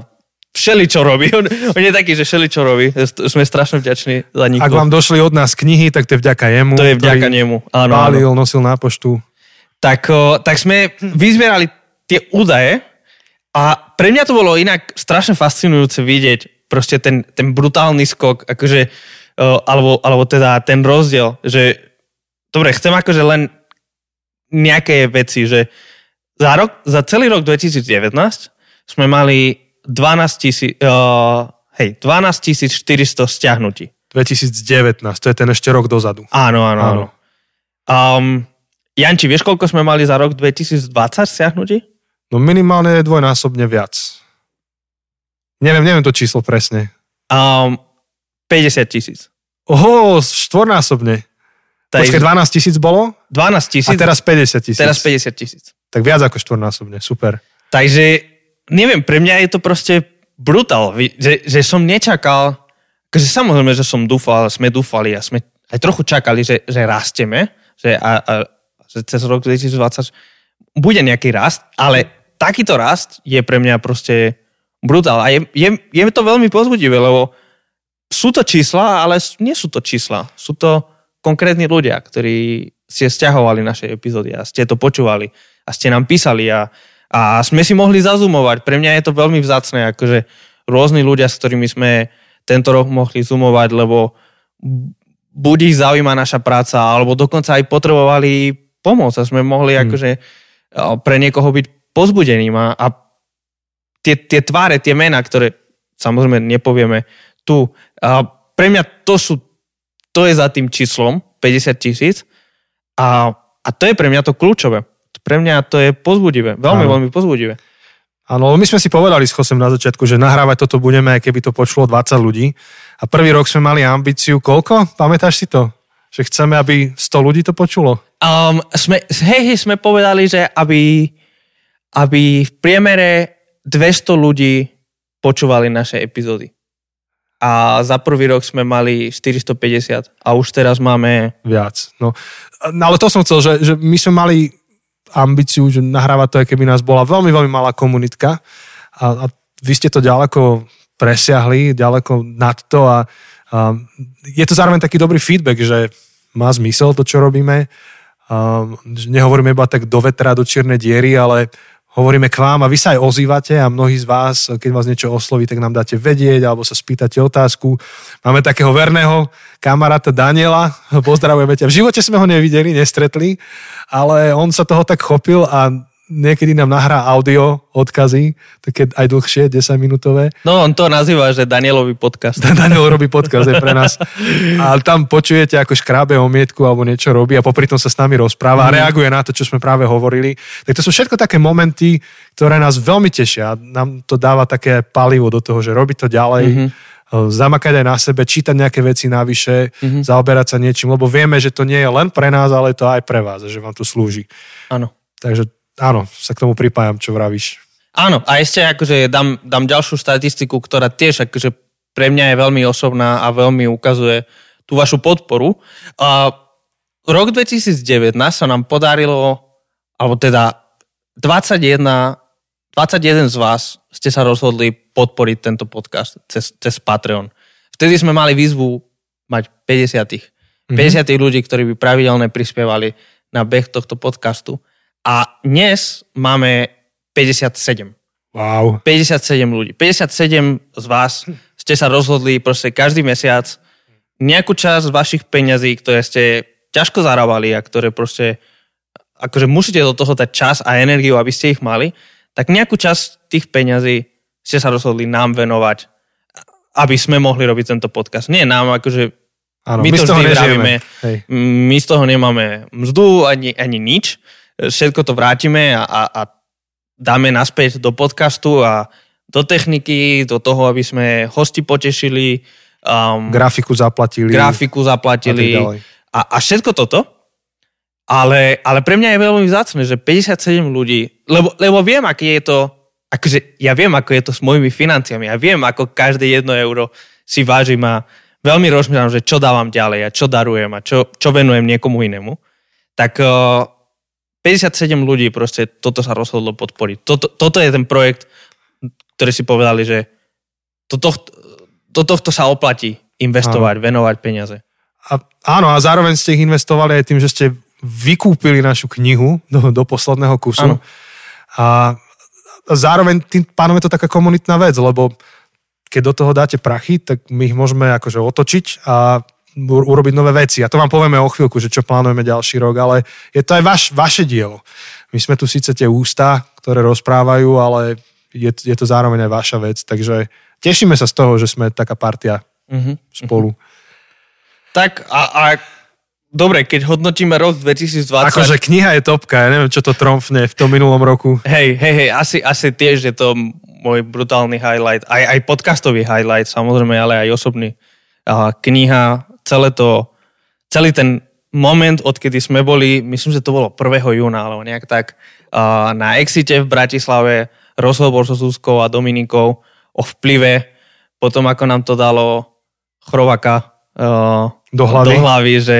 všeli čo robí. On, on je taký, že všeli čo robí. Sme strašne vďační za nich. Ak vám došli od nás knihy, tak to je vďaka jemu. To je vďaka nemu. Áno, áno. Pálil, nosil na poštu. Tak, o, tak sme vyzbierali tie údaje a pre mňa to bolo inak strašne fascinujúce vidieť proste ten, ten brutálny skok, akože, o, alebo, alebo teda ten rozdiel, že dobre, chcem akože len nejaké veci, že za, rok, za celý rok 2019 sme mali 12 tisíc, uh, hej, 12 400 stiahnutí. 2019, to je ten ešte rok dozadu. Áno, áno, Áno. Um, Janči, vieš, koľko sme mali za rok 2020 stiahnutí? No minimálne dvojnásobne viac. Neviem, neviem to číslo presne. Um, 50 tisíc. Oho, štvornásobne. Počkaj, 12 tisíc bolo? 12 tisíc, A teraz 50 tisíc. teraz 50 tisíc. Tak viac ako štvornásobne, super. Takže, neviem, pre mňa je to proste brutál, že, že som nečakal, akože samozrejme, že som dúfal, sme dúfali a sme aj trochu čakali, že, že rasteme, že, a, a, že cez rok 2020 bude nejaký rast, ale takýto rast je pre mňa proste brutál. A je, je, je to veľmi pozbudivé, lebo sú to čísla, ale nie sú to čísla. Sú to konkrétni ľudia, ktorí ste stiahovali naše epizódy a ste to počúvali a ste nám písali a, a sme si mohli zazumovať. Pre mňa je to veľmi vzácne, akože rôzni ľudia, s ktorými sme tento rok mohli zoomovať, lebo buď ich zaujíma naša práca, alebo dokonca aj potrebovali pomoc a sme mohli Hmm. akože pre niekoho byť pozbudením a, a tie, tie tváre, tie mená, ktoré samozrejme nepovieme tu, a pre mňa to sú to je za tým číslom 50 tisíc a, a to je pre mňa to kľúčové. Pre mňa to je pozbudivé, veľmi, Áno. veľmi pozbudivé. Áno, my sme si povedali s Chosem na začiatku, že nahrávať toto budeme, aj keby to počulo 20 ľudí. A prvý rok sme mali ambíciu, koľko? Pamätáš si to? Že chceme, aby 100 ľudí to počulo? Um, sme, hej, hej, sme povedali, že aby, aby v priemere 200 ľudí počúvali naše epizódy. A za prvý rok sme mali 450 a už teraz máme... Viac. No, no ale to som chcel, že, že my sme mali ambíciu, že nahrávať to, aj keby nás bola veľmi, veľmi malá komunitka a, a vy ste to ďaleko presiahli, ďaleko nad to a, a je to zároveň taký dobrý feedback, že má zmysel to, čo robíme. Že nehovoríme iba tak do vetra, do čiernej diery, ale hovoríme k vám a vy sa aj ozývate a mnohí z vás, keď vás niečo osloví, tak nám dáte vedieť alebo sa spýtate otázku. Máme takého verného kamaráta Daniela, pozdravujeme ťa. V živote sme ho nevideli, nestretli, ale on sa toho tak chopil a niekedy nám nahrá audio odkazy, také aj dlhšie, 10 minútové. No on to nazýva, že Danielový podcast. Daniel robí podcast aj pre nás. A tam počujete, ako škrábe omietku alebo niečo robí a popri tom sa s nami rozpráva a reaguje na to, čo sme práve hovorili. Tak to sú všetko také momenty, ktoré nás veľmi tešia. Nám to dáva také palivo do toho, že robiť to ďalej. Mm-hmm. zamakať aj na sebe, čítať nejaké veci navyše, mm-hmm. zaoberať sa niečím, lebo vieme, že to nie je len pre nás, ale to aj pre vás, že vám to slúži. Áno. Takže áno, sa k tomu pripájam, čo vravíš. Áno, a ešte akože dám, dám ďalšiu štatistiku, ktorá tiež akože pre mňa je veľmi osobná a veľmi ukazuje tú vašu podporu. A rok 2009 sa nám podarilo, alebo teda 21, 21 z vás ste sa rozhodli podporiť tento podcast cez, cez Patreon. Vtedy sme mali výzvu mať 50. 50 ľudí, ktorí by pravidelne prispievali na beh tohto podcastu. A dnes máme 57. Wow. 57 ľudí. 57 z vás ste sa rozhodli proste každý mesiac nejakú časť z vašich peňazí, ktoré ste ťažko zarábali a ktoré proste akože musíte do toho dať čas a energiu, aby ste ich mali, tak nejakú časť tých peňazí ste sa rozhodli nám venovať, aby sme mohli robiť tento podcast. Nie nám, akože Áno, my, my to z toho vždy vravíme. My z toho nemáme mzdu ani, ani nič. Všetko to vrátime a, a, a dáme naspäť do podcastu a do techniky, do toho, aby sme hosti potešili, um, Grafiku zaplatili. grafiku zaplatili a, a všetko toto. Ale, ale pre mňa je veľmi vzácne, že 57 ľudí, lebo, lebo viem, aké je to, akože ja viem, ako je to s mojimi financiami, ja viem, ako každé jedno euro si vážim a veľmi rozmýšľam, že čo dávam ďalej a čo darujem a čo, čo venujem niekomu inému. Tak uh, 57 ľudí proste toto sa rozhodlo podporiť. Toto, toto je ten projekt, ktorý si povedali, že do, tohto, do tohto sa oplatí investovať, venovať peniaze. A, áno, a zároveň ste ich investovali aj tým, že ste vykúpili našu knihu do, do posledného kusu. Áno. A zároveň tým pánom je to taká komunitná vec, lebo keď do toho dáte prachy, tak my ich môžeme akože otočiť a urobiť nové veci. A to vám povieme o chvíľku, že čo plánujeme ďalší rok, ale je to aj vaš, vaše dielo. My sme tu síce tie ústa, ktoré rozprávajú, ale je, je to zároveň aj vaša vec, takže tešíme sa z toho, že sme taká partia Mhm. spolu. Tak a, a dobre, keď hodnotíme rok 2020... Akože kniha je topka, ja neviem, čo to tromfne v tom minulom roku. Hej, hej, hej, asi, asi tiež je to môj brutálny highlight. Aj, aj podcastový highlight, samozrejme, ale aj osobný. A kniha, celé to, celý ten moment, odkedy sme boli, myslím, že to bolo 1. júna, alebo nejak tak, na Exite v Bratislave, rozhovor so Zuzkou a Dominikou o vplyve, potom ako nám to dalo Chrovaka uh, Do hlavy. do hlavy, že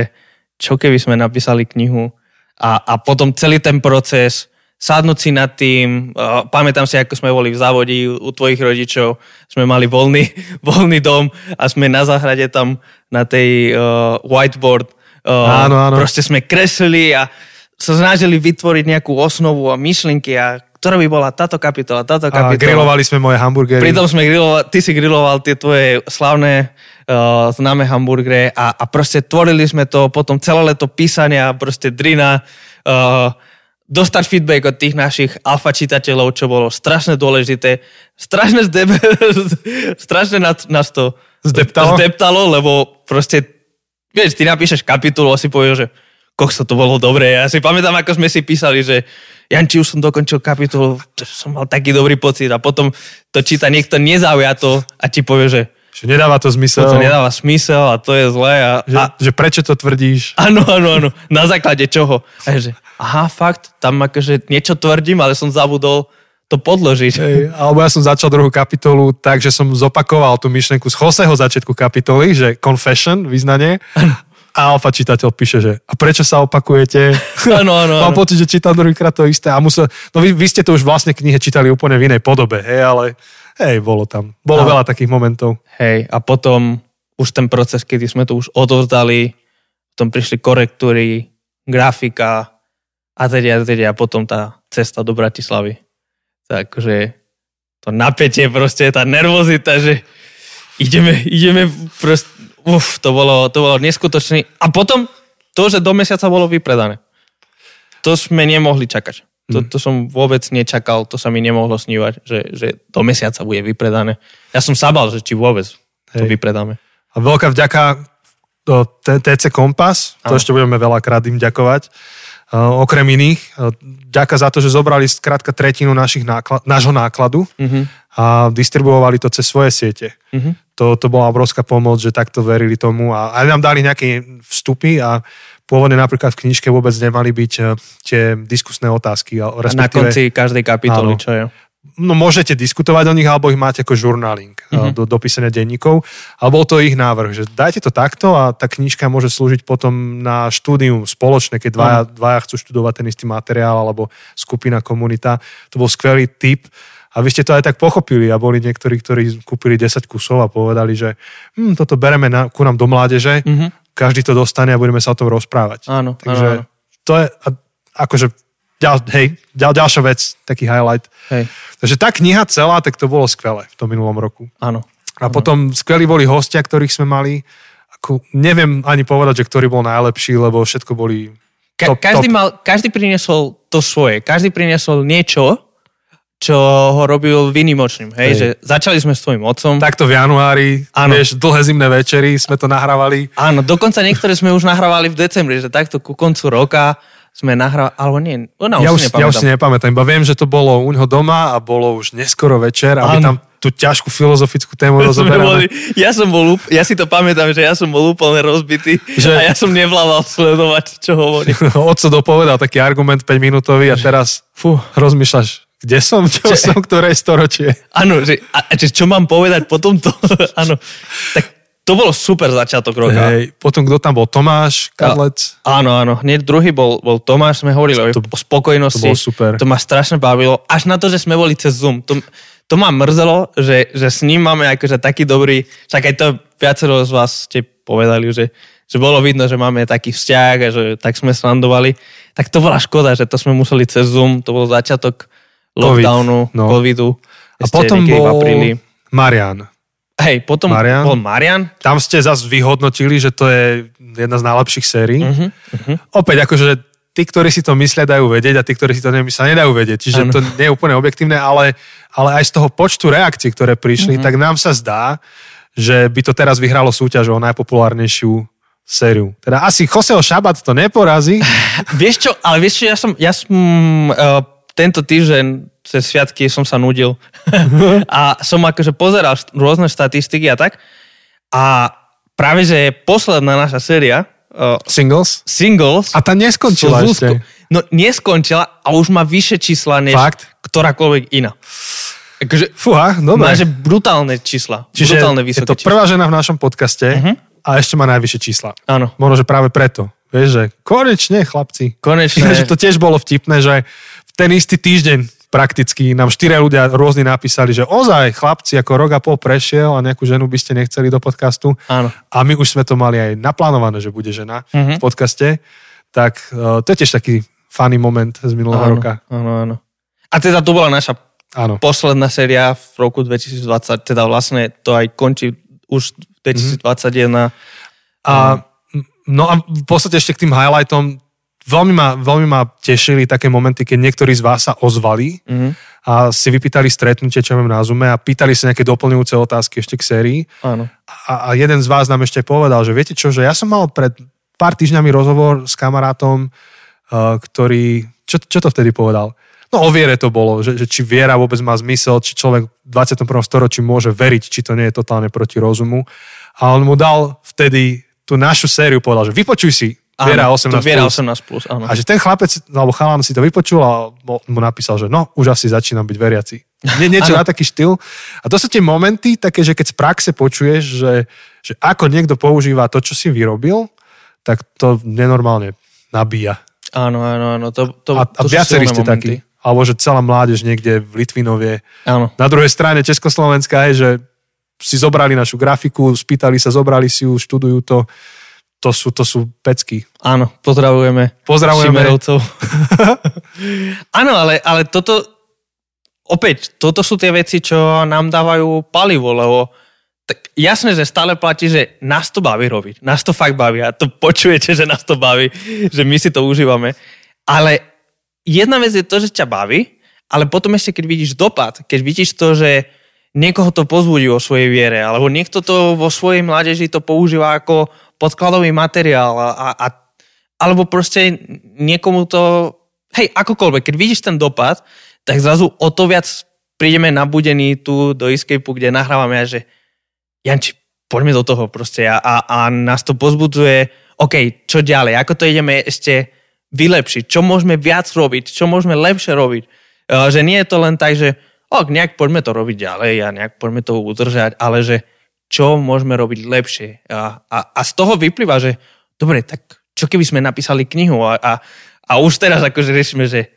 čo keby sme napísali knihu a, a potom celý ten proces, sadnúť si nad tým, uh, pamätám si, ako sme boli v závodi u, tvojich rodičov, sme mali voľný, voľný dom a sme na záhrade tam na tej uh, whiteboard uh, Áno, áno. proste sme kreslili a sa snažili vytvoriť nejakú osnovu a myšlienky a ktorá by bola táto kapitola, táto A kapitola. grilovali sme moje hamburgery. Pritom sme griloval, ty si griloval tie tvoje slavné uh, známe hamburgery a, a proste tvorili sme to, potom celé leto písania, proste drina, uh, dostať feedback od tých našich alfa čitateľov, čo bolo strašne dôležité. Strašne, zdebe, strašne nás, to Zdeptalo? zdeptalo, lebo proste vieš, ty napíšeš kapitulu a si povieš, že kokso, to bolo dobré. Ja si pamätám, ako sme si písali, že Janči, už som dokončil kapitolu, som mal taký dobrý pocit a potom to číta niekto nezaujato a ti povie, že že nedáva to zmysel. To nedáva smysel a to je zlé. A, že, a, že prečo to tvrdíš? Áno, áno, áno. Na základe čoho? A je, že, aha, fakt, tam akože niečo tvrdím, ale som zabudol to podložiť. Hej, alebo ja som začal druhú kapitolu tak, že som zopakoval tú myšlenku z Joseho začiatku kapitoly, že confession, vyznanie. A alfa čitateľ píše, že a prečo sa opakujete? Áno, áno. Mám pocit, že čítam druhýkrát to isté. A musel, no vy, vy ste to už vlastne knihe čítali úplne v inej podobe, hej, ale hej, bolo tam. Bolo a, veľa takých momentov. Hej, a potom už ten proces, kedy sme to už odovzdali, potom prišli korektúry, grafika a teda, a teda, a potom tá cesta do Bratislavy. Takže to napätie proste, tá nervozita, že ideme, ideme proste, uf, to bolo, to bolo neskutočné. A potom to, že do mesiaca bolo vypredané. To sme nemohli čakať. To, mm. to som vôbec nečakal, to sa mi nemohlo snívať, že, že do mesiaca bude vypredané. Ja som sa bal, že či vôbec Hej. to vypredáme. A veľká vďaka TC Kompas, to ešte budeme veľakrát im ďakovať. Uh, okrem iných, uh, ďaká za to, že zobrali skrátka tretinu našich náklad, nášho nákladu uh-huh. a distribuovali to cez svoje siete. Uh-huh. To, to bola obrovská pomoc, že takto verili tomu a aj nám dali nejaké vstupy a Pôvodne napríklad v knižke vôbec nemali byť eh, tie diskusné otázky. Respektíve, na konci každej kapitoly, áno, čo je? No môžete diskutovať o nich, alebo ich máte ako žurnáling mm-hmm. do, do písania denníkov. Ale bol to ich návrh, že dajte to takto a tá knižka môže slúžiť potom na štúdium spoločné, keď dvaja, mm. dvaja chcú študovať ten istý materiál alebo skupina, komunita. To bol skvelý tip. A vy ste to aj tak pochopili a boli niektorí, ktorí kúpili 10 kusov a povedali, že hm, toto bereme na, ku nám do mládeže, mm-hmm každý to dostane a budeme sa o tom rozprávať. Áno, Takže áno, to je akože ďal, hej, ďal, ďalšia vec, taký highlight. Hej. Takže tá kniha celá, tak to bolo skvelé v tom minulom roku. Áno. A potom skvelí boli hostia, ktorých sme mali. Ako, neviem ani povedať, že ktorý bol najlepší, lebo všetko boli top, Ka- každý, top. Mal, každý priniesol to svoje. Každý priniesol niečo, čo ho robil vynimočným. Hej, hej. že začali sme s tvojim otcom. Takto v januári, ano. vieš, dlhé zimné večery sme to nahrávali. Áno, dokonca niektoré sme už nahrávali v decembri, že takto ku koncu roka sme nahrávali, alebo nie, ona ja už, si ja už si nepamätám, iba viem, že to bolo u neho doma a bolo už neskoro večer a my tam tú ťažkú filozofickú tému rozoberáme. ja som bol, ja si to pamätám, že ja som bol úplne rozbitý že... a ja som nevládal sledovať, čo hovorí. Otco dopovedal taký argument 5 minútový a teraz fú, rozmýšľaš, kde som, čo, čo som, ktoré storočie. Áno, že, a, že čo mám povedať po tomto? Áno, tak to bolo super začiatok roka. Hej, potom kto tam bol? Tomáš Kadlec? A, áno, áno. Hneď druhý bol, bol Tomáš, sme hovorili to, o spokojnosti. To bolo super. To ma strašne bavilo. Až na to, že sme boli cez Zoom. To, to ma mrzelo, že, že s ním máme akože taký dobrý, však aj to viacero z vás ste povedali, že, že bolo vidno, že máme taký vzťah a že tak sme slandovali. Tak to bola škoda, že to sme museli cez Zoom, to bol začiatok lockdownu, COVID, no. covidu. A potom bol Marian. Hej, potom Marian. bol Marian. Tam ste zase vyhodnotili, že to je jedna z najlepších sérií. Uh-huh, uh-huh. Opäť akože tí, ktorí si to myslia, dajú vedieť a tí, ktorí si to nemyslia, nedajú vedieť. Čiže ano. to nie je úplne objektívne, ale, ale aj z toho počtu reakcií, ktoré prišli, uh-huh. tak nám sa zdá, že by to teraz vyhralo súťaž o najpopulárnejšiu sériu. Teda asi Joseho Šabat to neporazí. vieš čo, ale vieš čo, ja som, ja som uh, tento týždeň cez sviatky som sa nudil a som akože pozeral rôzne štatistiky a tak a práve, že je posledná naša séria uh, Singles? Singles. A tá neskončila ešte. No neskončila a už má vyššie čísla než Fakt? ktorákoľvek iná. Akože, Fúha, dobre. Má, že brutálne čísla. Čiže brutálne je to prvá žena v našom podcaste uh-huh. a ešte má najvyššie čísla. Áno. Možno, že práve preto. Vieš, že konečne, chlapci. Konečne. že to tiež bolo vtipné, že ten istý týždeň prakticky nám štyria ľudia rôzni napísali, že ozaj chlapci, ako rok a pol prešiel a nejakú ženu by ste nechceli do podcastu. Áno. A my už sme to mali aj naplánované, že bude žena mm-hmm. v podcaste. Tak uh, to je tiež taký funny moment z minulého áno, roka. Áno, áno. A teda to bola naša áno. posledná séria v roku 2020, teda vlastne to aj končí už 2021. Mm-hmm. A, no a v podstate ešte k tým highlightom veľmi ma, veľmi ma tešili také momenty, keď niektorí z vás sa ozvali mm-hmm. a si vypýtali stretnutie, čo mám na Zoome a pýtali sa nejaké doplňujúce otázky ešte k sérii. Áno. A, a jeden z vás nám ešte povedal, že viete čo, že ja som mal pred pár týždňami rozhovor s kamarátom, uh, ktorý, čo, čo to vtedy povedal? No o viere to bolo, že, že či viera vôbec má zmysel, či človek v 21. storočí môže veriť, či to nie je totálne proti rozumu. A on mu dal vtedy tú našu sériu, povedal, že vypočuj si Viera 18+. To Viera 18+, plus, áno. A že ten chlapec, alebo chalán si to vypočul a mu napísal, že no, už asi začínam byť veriaci. Nie, niečo na taký štýl. A to sú tie momenty také, že keď z praxe počuješ, že, že ako niekto používa to, čo si vyrobil, tak to nenormálne nabíja. Áno, áno, áno. To, to, a, a to viacerí ste takí. Alebo že celá mládež niekde v Litvinovie. Áno. Na druhej strane Československá je, že si zobrali našu grafiku, spýtali sa, zobrali si ju, študujú to to sú, to sú pecky. Áno, pozdravujeme. Pozdravujeme. Áno, ale, ale toto, opäť, toto sú tie veci, čo nám dávajú palivo, lebo tak jasné, že stále platí, že nás to baví robiť. Nás to fakt baví a to počujete, že nás to baví, že my si to užívame. Ale jedna vec je to, že ťa baví, ale potom ešte, keď vidíš dopad, keď vidíš to, že niekoho to pozbudí o svojej viere, alebo niekto to vo svojej mládeži to používa ako podkladový materiál a, a, alebo proste niekomu to, hej, akokoľvek, keď vidíš ten dopad, tak zrazu o to viac prídeme nabudení tu do Escapeu, kde nahrávame a že Janči, poďme do toho proste. A, a, a nás to pozbudzuje, OK, čo ďalej, ako to ideme ešte vylepšiť, čo môžeme viac robiť, čo môžeme lepšie robiť. Uh, že nie je to len tak, že ok, nejak poďme to robiť ďalej a nejak poďme to udržať, ale že čo môžeme robiť lepšie. A, a, a z toho vyplýva, že dobre, tak čo keby sme napísali knihu a, a, a už teraz akože riešime, že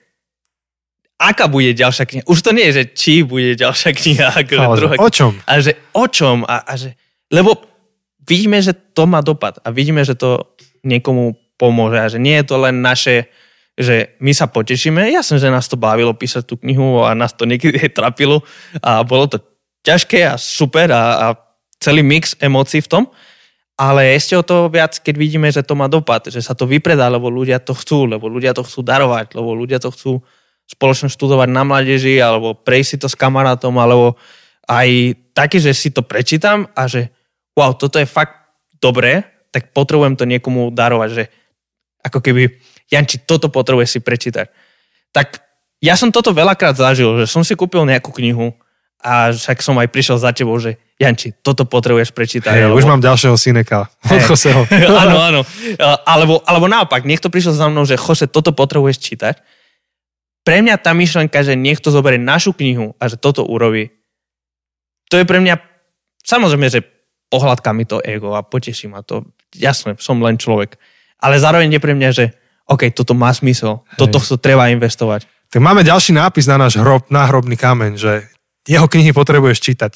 aká bude ďalšia kniha. Už to nie je, že či bude ďalšia kniha. Akože Ale druhá, o čom? A že o čom? A, a že, lebo vidíme, že to má dopad a vidíme, že to niekomu pomôže a že nie je to len naše, že my sa potešíme. Ja som, že nás to bavilo písať tú knihu a nás to niekedy trapilo a bolo to ťažké a super a, a celý mix emócií v tom, ale ešte o to viac, keď vidíme, že to má dopad, že sa to vypredá, lebo ľudia to chcú, lebo ľudia to chcú darovať, lebo ľudia to chcú spoločne študovať na mládeži, alebo prejsť si to s kamarátom, alebo aj také, že si to prečítam a že wow, toto je fakt dobré, tak potrebujem to niekomu darovať, že ako keby, Janči, toto potrebuje si prečítať. Tak ja som toto veľakrát zažil, že som si kúpil nejakú knihu a však som aj prišiel za tebou, že Janči, toto potrebuješ prečítať. Hey, alebo... Už mám ďalšieho syneka hey. áno, áno. Alebo, alebo naopak, niekto prišiel za mnou, že Jose, toto potrebuješ čítať. Pre mňa tá myšlenka, že niekto zoberie našu knihu a že toto urobí, to je pre mňa, samozrejme, že pohľadka mi to ego a poteší ma to. Jasné, som len človek. Ale zároveň je pre mňa, že OK, toto má smysel, hey. toto treba investovať. Tak máme ďalší nápis na náš hrob, náhrobný kameň, že jeho knihy potrebuješ čítať.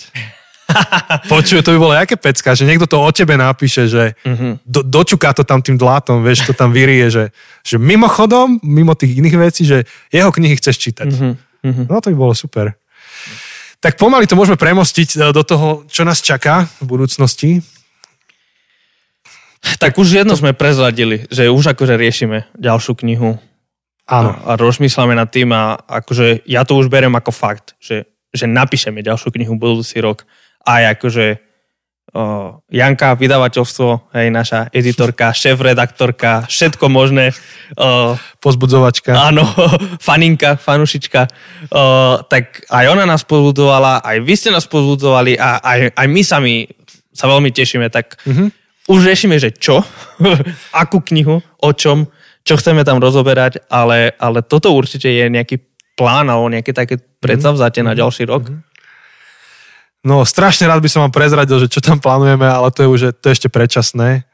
Počuj, to by bolo aké pecka, že niekto to o tebe napíše, že uh-huh. do, dočuká to tam tým dlátom, vieš, to tam vyrie, že, že mimochodom, mimo tých iných vecí, že jeho knihy chceš čítať. Uh-huh. Uh-huh. No to by bolo super. Tak pomaly to môžeme premostiť e, do toho, čo nás čaká v budúcnosti. Tak už jedno sme prezradili, že už akože riešime ďalšiu knihu. Áno. A, a rozmýšľame nad tým a akože ja to už beriem ako fakt, že že napíšeme ďalšiu knihu budúci rok. Aj akože o, Janka, vydavateľstvo, hej, naša editorka, šéf-redaktorka, všetko možné. O, Pozbudzovačka. Áno, faninka, fanušička. O, tak aj ona nás pozbudzovala, aj vy ste nás pozbudzovali a aj, aj my sami sa veľmi tešíme. Tak mm-hmm. už riešime, že čo, akú knihu, o čom, čo chceme tam rozoberať, ale, ale toto určite je nejaký plán alebo nejaké také predsavzatie mm-hmm. na mhm. ďalší rok? Mm-hmm. No, strašne rád by som vám prezradil, že čo tam plánujeme, ale to je už to je ešte predčasné.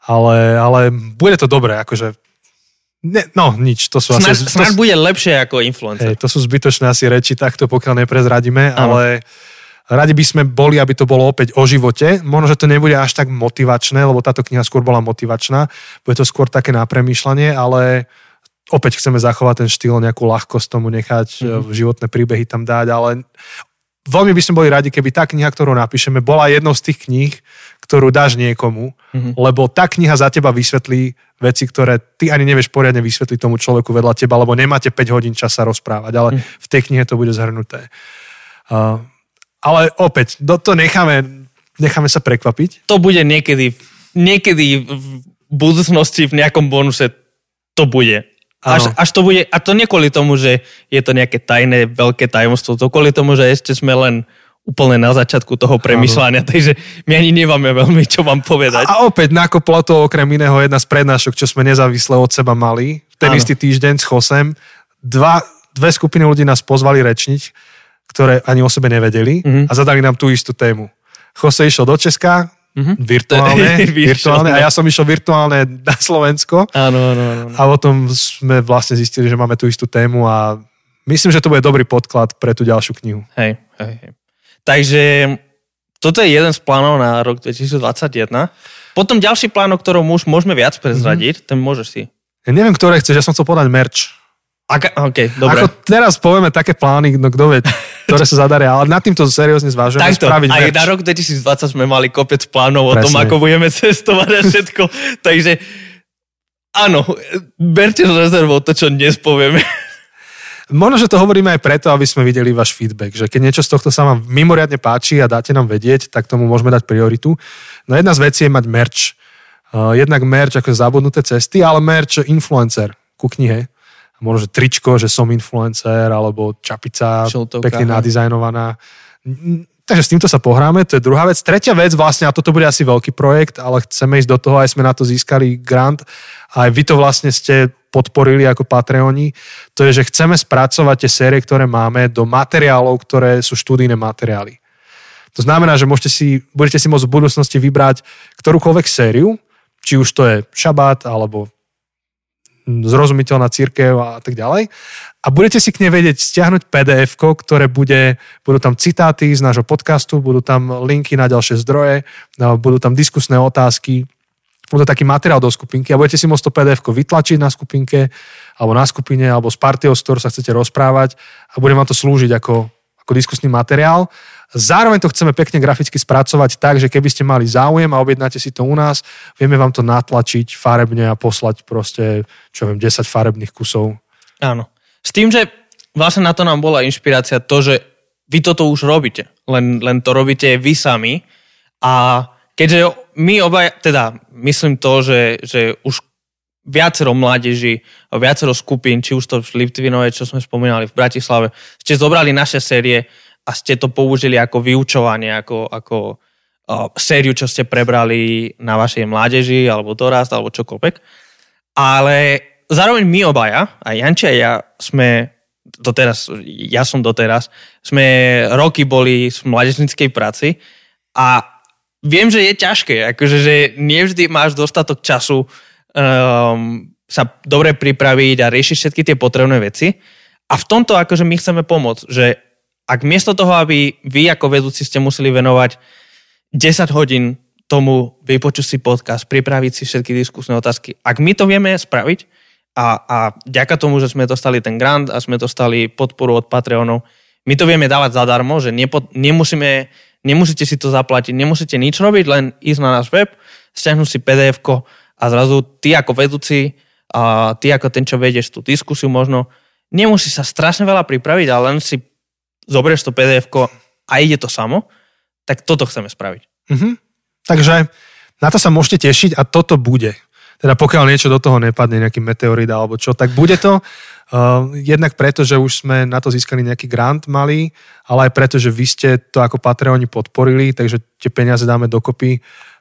Ale, ale bude to dobré, akože ne, no, nič, to sú snad, asi... Snad bude lepšie ako influencer. Hej, to sú zbytočné asi reči, takto pokiaľ neprezradíme, ano. ale radi by sme boli, aby to bolo opäť o živote. Možno, že to nebude až tak motivačné, lebo táto kniha skôr bola motivačná. Bude to skôr také na premýšľanie, ale opäť chceme zachovať ten štýl, nejakú ľahkosť tomu nechať, mm-hmm. životné príbehy tam dať, ale veľmi by sme boli radi, keby tá kniha, ktorú napíšeme, bola jednou z tých kníh, ktorú dáš niekomu, mm-hmm. lebo tá kniha za teba vysvetlí veci, ktoré ty ani nevieš poriadne vysvetliť tomu človeku vedľa teba, lebo nemáte 5 hodín čas sa rozprávať, ale mm. v tej knihe to bude zhrnuté. Uh, ale opäť, do, to necháme, necháme sa prekvapiť. To bude niekedy, niekedy v budúcnosti v nejakom bonuse to bude. Až, až to bude, a to nie kvôli tomu, že je to nejaké tajné, veľké tajomstvo, to kvôli tomu, že ešte sme len úplne na začiatku toho premyšľania, takže my ani nemáme veľmi čo vám povedať. A, a opäť nakoplo to okrem iného jedna z prednášok, čo sme nezávisle od seba mali. Ten Áno. istý týždeň s Chosem. Dva, dve skupiny ľudí nás pozvali rečniť, ktoré ani o sebe nevedeli mm-hmm. a zadali nám tú istú tému. Jose išiel do Česka, Mm-hmm. Virtuálne, virtuálne. A ja som išiel virtuálne na Slovensko. Áno, áno, áno. A potom sme vlastne zistili, že máme tú istú tému a myslím, že to bude dobrý podklad pre tú ďalšiu knihu. Hej, hej, hej. Takže toto je jeden z plánov na rok 2021. Potom ďalší plán, o ktorom už môžeme viac prezradiť, mm-hmm. ten môžeš si. Ja neviem, ktoré chceš, ja som chcel podať merch. Aka, OK, dobre. Ako teraz povieme také plány, no kto vie, ktoré sa zadaria, ale nad týmto seriózne zvážujeme Takto, spraviť aj na rok 2020 sme mali kopec plánov Presne. o tom, ako budeme cestovať a všetko. Takže áno, berte z rezervou to, čo dnes povieme. Možno, že to hovoríme aj preto, aby sme videli váš feedback, že keď niečo z tohto sa vám mimoriadne páči a dáte nám vedieť, tak tomu môžeme dať prioritu. No jedna z vecí je mať merch. Uh, jednak merch ako zabudnuté cesty, ale merch influencer ku knihe možno, že tričko, že som influencer, alebo čapica Šiltovka, pekne nadizajnovaná. Takže s týmto sa pohráme, to je druhá vec. Tretia vec vlastne, a toto bude asi veľký projekt, ale chceme ísť do toho, aj sme na to získali grant, a aj vy to vlastne ste podporili ako Patreoni, to je, že chceme spracovať tie série, ktoré máme do materiálov, ktoré sú študijné materiály. To znamená, že môžete si, budete si môcť v budúcnosti vybrať ktorúkoľvek sériu, či už to je šabát, alebo zrozumiteľná církev a tak ďalej. A budete si k nej vedieť stiahnuť pdf ktoré bude, budú tam citáty z nášho podcastu, budú tam linky na ďalšie zdroje, budú tam diskusné otázky, bude taký materiál do skupinky a budete si môcť to pdf vytlačiť na skupinke alebo na skupine alebo z partiou, s ktorou sa chcete rozprávať a bude vám to slúžiť ako, ako diskusný materiál Zároveň to chceme pekne graficky spracovať tak, že keby ste mali záujem a objednáte si to u nás, vieme vám to natlačiť farebne a poslať proste, čo viem, 10 farebných kusov. Áno. S tým, že vlastne na to nám bola inšpirácia to, že vy toto už robíte, len, len to robíte vy sami a keďže my obaj, teda myslím to, že, že už viacero mládeží, viacero skupín, či už to v Litvinove, čo sme spomínali v Bratislave, ste zobrali naše série a ste to použili ako vyučovanie, ako, ako sériu, čo ste prebrali na vašej mládeži, alebo dorast, alebo čokoľvek. Ale zároveň my obaja, aj Janči a ja, sme doteraz, ja som doteraz, sme roky boli v mládežnickej práci a viem, že je ťažké, akože, že nevždy máš dostatok času um, sa dobre pripraviť a riešiť všetky tie potrebné veci. A v tomto akože my chceme pomôcť, že ak miesto toho, aby vy ako vedúci ste museli venovať 10 hodín tomu vypočuť si podcast, pripraviť si všetky diskusné otázky, ak my to vieme spraviť a, a ďaká tomu, že sme dostali ten grant a sme dostali podporu od Patreonov, my to vieme dávať zadarmo, že nepo, nemusíme, nemusíte si to zaplatiť, nemusíte nič robiť, len ísť na náš web, stiahnuť si pdf a zrazu ty ako vedúci a ty ako ten, čo vedieš tú diskusiu možno, nemusí sa strašne veľa pripraviť, ale len si zoberieš to pdf a ide to samo, tak toto chceme spraviť. Mm-hmm. Takže na to sa môžete tešiť a toto bude. Teda pokiaľ niečo do toho nepadne, nejaký meteorit alebo čo, tak bude to. Uh, jednak preto, že už sme na to získali nejaký grant malý, ale aj preto, že vy ste to ako Patreoni podporili, takže tie peniaze dáme dokopy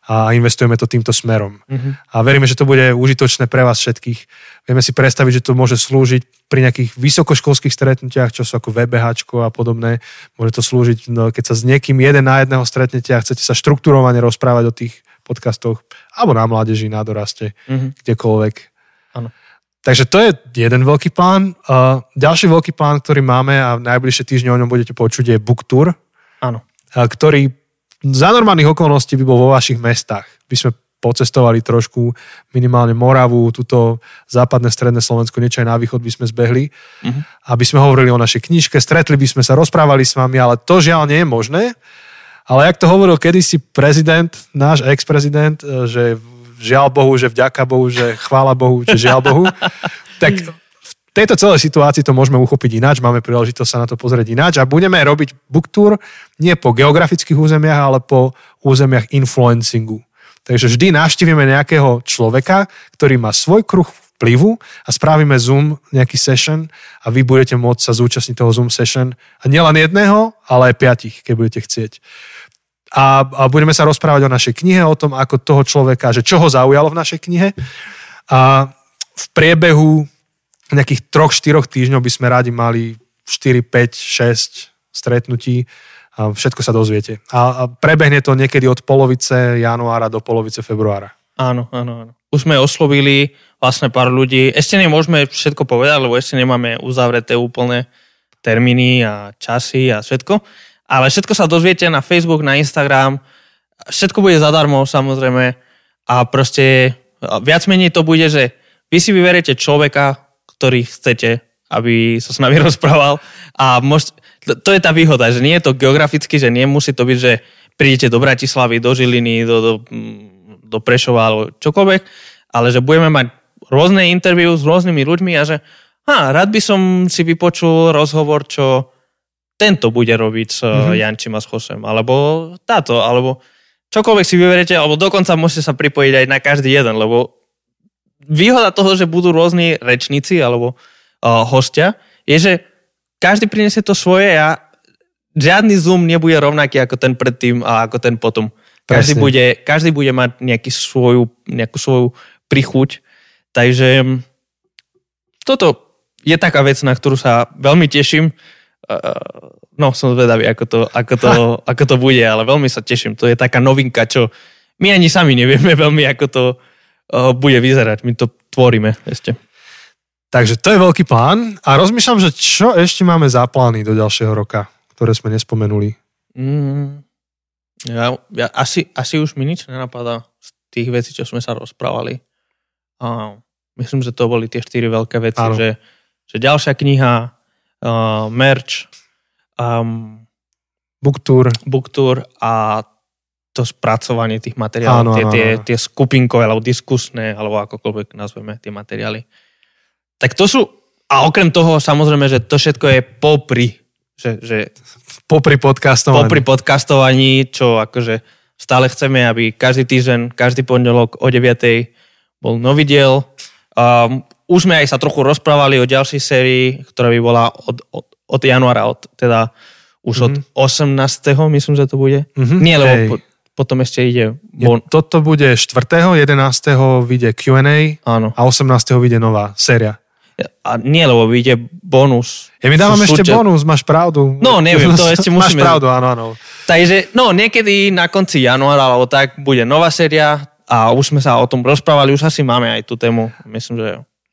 a investujeme to týmto smerom. Uh-huh. A veríme, že to bude užitočné pre vás všetkých. Vieme si predstaviť, že to môže slúžiť pri nejakých vysokoškolských stretnutiach, čo sú ako VBH a podobné. Môže to slúžiť, no, keď sa s niekým jeden na jedného stretnete a chcete sa štruktúrovane rozprávať o tých podcastoch, alebo na mládeži, na doraste, uh-huh. kdekoľvek. Ano. Takže to je jeden veľký plán. Uh, ďalší veľký plán, ktorý máme a najbližšie týždne o ňom budete počuť, je book tour. Áno. Uh, ktorý za normálnych okolností by bol vo vašich mestách. By sme pocestovali trošku minimálne Moravu, túto západné, stredné Slovensko, niečo aj na východ by sme zbehli, uh-huh. aby sme hovorili o našej knižke, stretli by sme sa, rozprávali s vami, ale to žiaľ nie je možné. Ale jak to hovoril kedysi prezident, náš ex-prezident, e, že žiaľ Bohu, že vďaka Bohu, že chvála Bohu, že žiaľ Bohu, tak tejto celej situácii to môžeme uchopiť ináč, máme príležitosť sa na to pozrieť ináč a budeme robiť book tour nie po geografických územiach, ale po územiach influencingu. Takže vždy navštívime nejakého človeka, ktorý má svoj kruh vplyvu a spravíme Zoom, nejaký session a vy budete môcť sa zúčastniť toho Zoom session a nielen jedného, ale aj piatich, keď budete chcieť. A, a budeme sa rozprávať o našej knihe, o tom, ako toho človeka, že čo ho zaujalo v našej knihe. A v priebehu nejakých troch, štyroch týždňov by sme radi mali 4, 5, 6 stretnutí a všetko sa dozviete. A, a prebehne to niekedy od polovice januára do polovice februára. Áno, áno, áno. Už sme oslovili vlastne pár ľudí. Ešte nemôžeme všetko povedať, lebo ešte nemáme uzavreté úplne termíny a časy a všetko. Ale všetko sa dozviete na Facebook, na Instagram. Všetko bude zadarmo samozrejme. A proste viac menej to bude, že vy si vyberete človeka, ktorý chcete, aby sa s nami rozprával. A môž, to je tá výhoda, že nie je to geograficky, že nemusí to byť, že prídete do Bratislavy, do Žiliny, do, do, do Prešova alebo čokoľvek, ale že budeme mať rôzne interview s rôznymi ľuďmi a že ha, rád by som si vypočul rozhovor, čo tento bude robiť s mm-hmm. Jančím a s Chosem, alebo táto, alebo čokoľvek si vyberete, alebo dokonca môžete sa pripojiť aj na každý jeden, lebo výhoda toho, že budú rôzni rečníci alebo uh, hostia, je, že každý prinesie to svoje a žiadny Zoom nebude rovnaký ako ten predtým a ako ten potom. Každý bude, každý bude mať nejaký svoju, nejakú svoju prichuť Takže mm, toto je taká vec, na ktorú sa veľmi teším. No, som zvedavý, ako to, ako to, ako to bude, ale veľmi sa teším. To je taká novinka, čo my ani sami nevieme veľmi, ako to bude vyzerať. My to tvoríme ešte. Takže to je veľký plán a rozmýšľam, že čo ešte máme za plány do ďalšieho roka, ktoré sme nespomenuli. Mm, ja, ja, asi, asi už mi nič nenapadá z tých vecí, čo sme sa rozprávali. Uh, myslím, že to boli tie štyri veľké veci, že, že ďalšia kniha, uh, merch, um, booktour. booktour a to spracovanie tých materiálov, áno, tie, áno, tie, tie skupinkové alebo diskusné, alebo akokoľvek nazveme tie materiály. Tak to sú, a okrem toho samozrejme, že to všetko je popri, že, že popri podcastovaní. Popri podcastovaní, čo akože stále chceme, aby každý týždeň, každý pondelok o 9 bol nový diel. Um, už sme aj sa trochu rozprávali o ďalšej sérii, ktorá by bola od, od, od januára, od, teda už mm-hmm. od 18. Mhm. myslím, že to bude. Mm-hmm. Nie, lebo po, potom ešte ide... Bon... Je, toto bude 4. 11. vyjde Q&A Áno. a 18. vyjde nová séria. A nie, lebo vyjde bonus. Ja mi dávam ešte súťa... bonus, máš pravdu. No, neviem, to ešte musíme... Máš pravdu, áno, áno. Takže, no, niekedy na konci januára, alebo tak, bude nová séria, a už sme sa o tom rozprávali, už asi máme aj tú tému. Myslím, že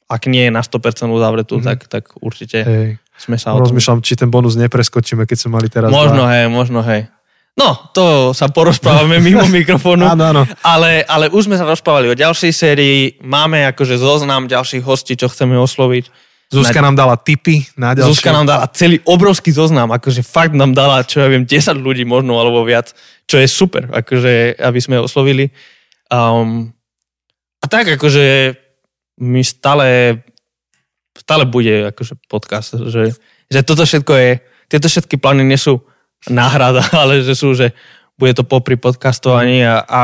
ak nie je na 100% uzavretú, mm-hmm. tak, tak určite hej. sme sa o tom... Rozmýšľam, či ten bonus nepreskočíme, keď sme mali teraz Možno, dva. hej, možno, hej. No, to sa porozprávame mimo mikrofónu. áno, áno. Ale, ale už sme sa rozprávali o ďalšej sérii. Máme akože zoznam ďalších hostí, čo chceme osloviť. Zuzka na... nám dala tipy na ďalšie. Zuzka nám dala celý obrovský zoznam, akože fakt nám dala, čo ja viem, 10 ľudí možno alebo viac, čo je super, akože aby sme oslovili. Um, a tak akože mi stále stále bude akože podcast, že, že toto všetko je, tieto všetky plány nie sú náhrada, ale že sú, že bude to popri podcastovaní a, a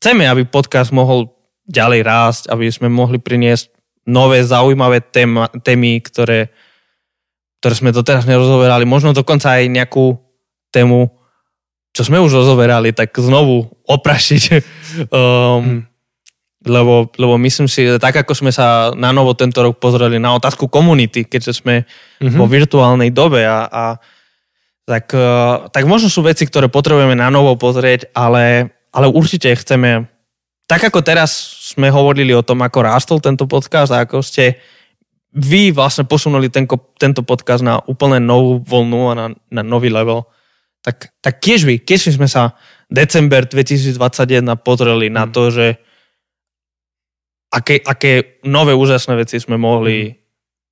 chceme, aby podcast mohol ďalej rásť, aby sme mohli priniesť nové zaujímavé téma, témy, ktoré, ktoré sme doteraz nerozoberali. Možno dokonca aj nejakú tému, čo sme už rozoberali, tak znovu oprašiť. um, hmm. lebo, lebo myslím si, že tak ako sme sa na novo tento rok pozreli na otázku komunity, keďže sme mm-hmm. vo virtuálnej dobe a, a tak, uh, tak možno sú veci, ktoré potrebujeme na novo pozrieť, ale, ale určite chceme, tak ako teraz sme hovorili o tom, ako rástol tento podcast a ako ste vy vlastne posunuli tenko, tento podcast na úplne novú voľnu a na, na nový level, tak, tak tiež by, keď sme sa december 2021 pozreli na to, že aké, aké nové úžasné veci sme mohli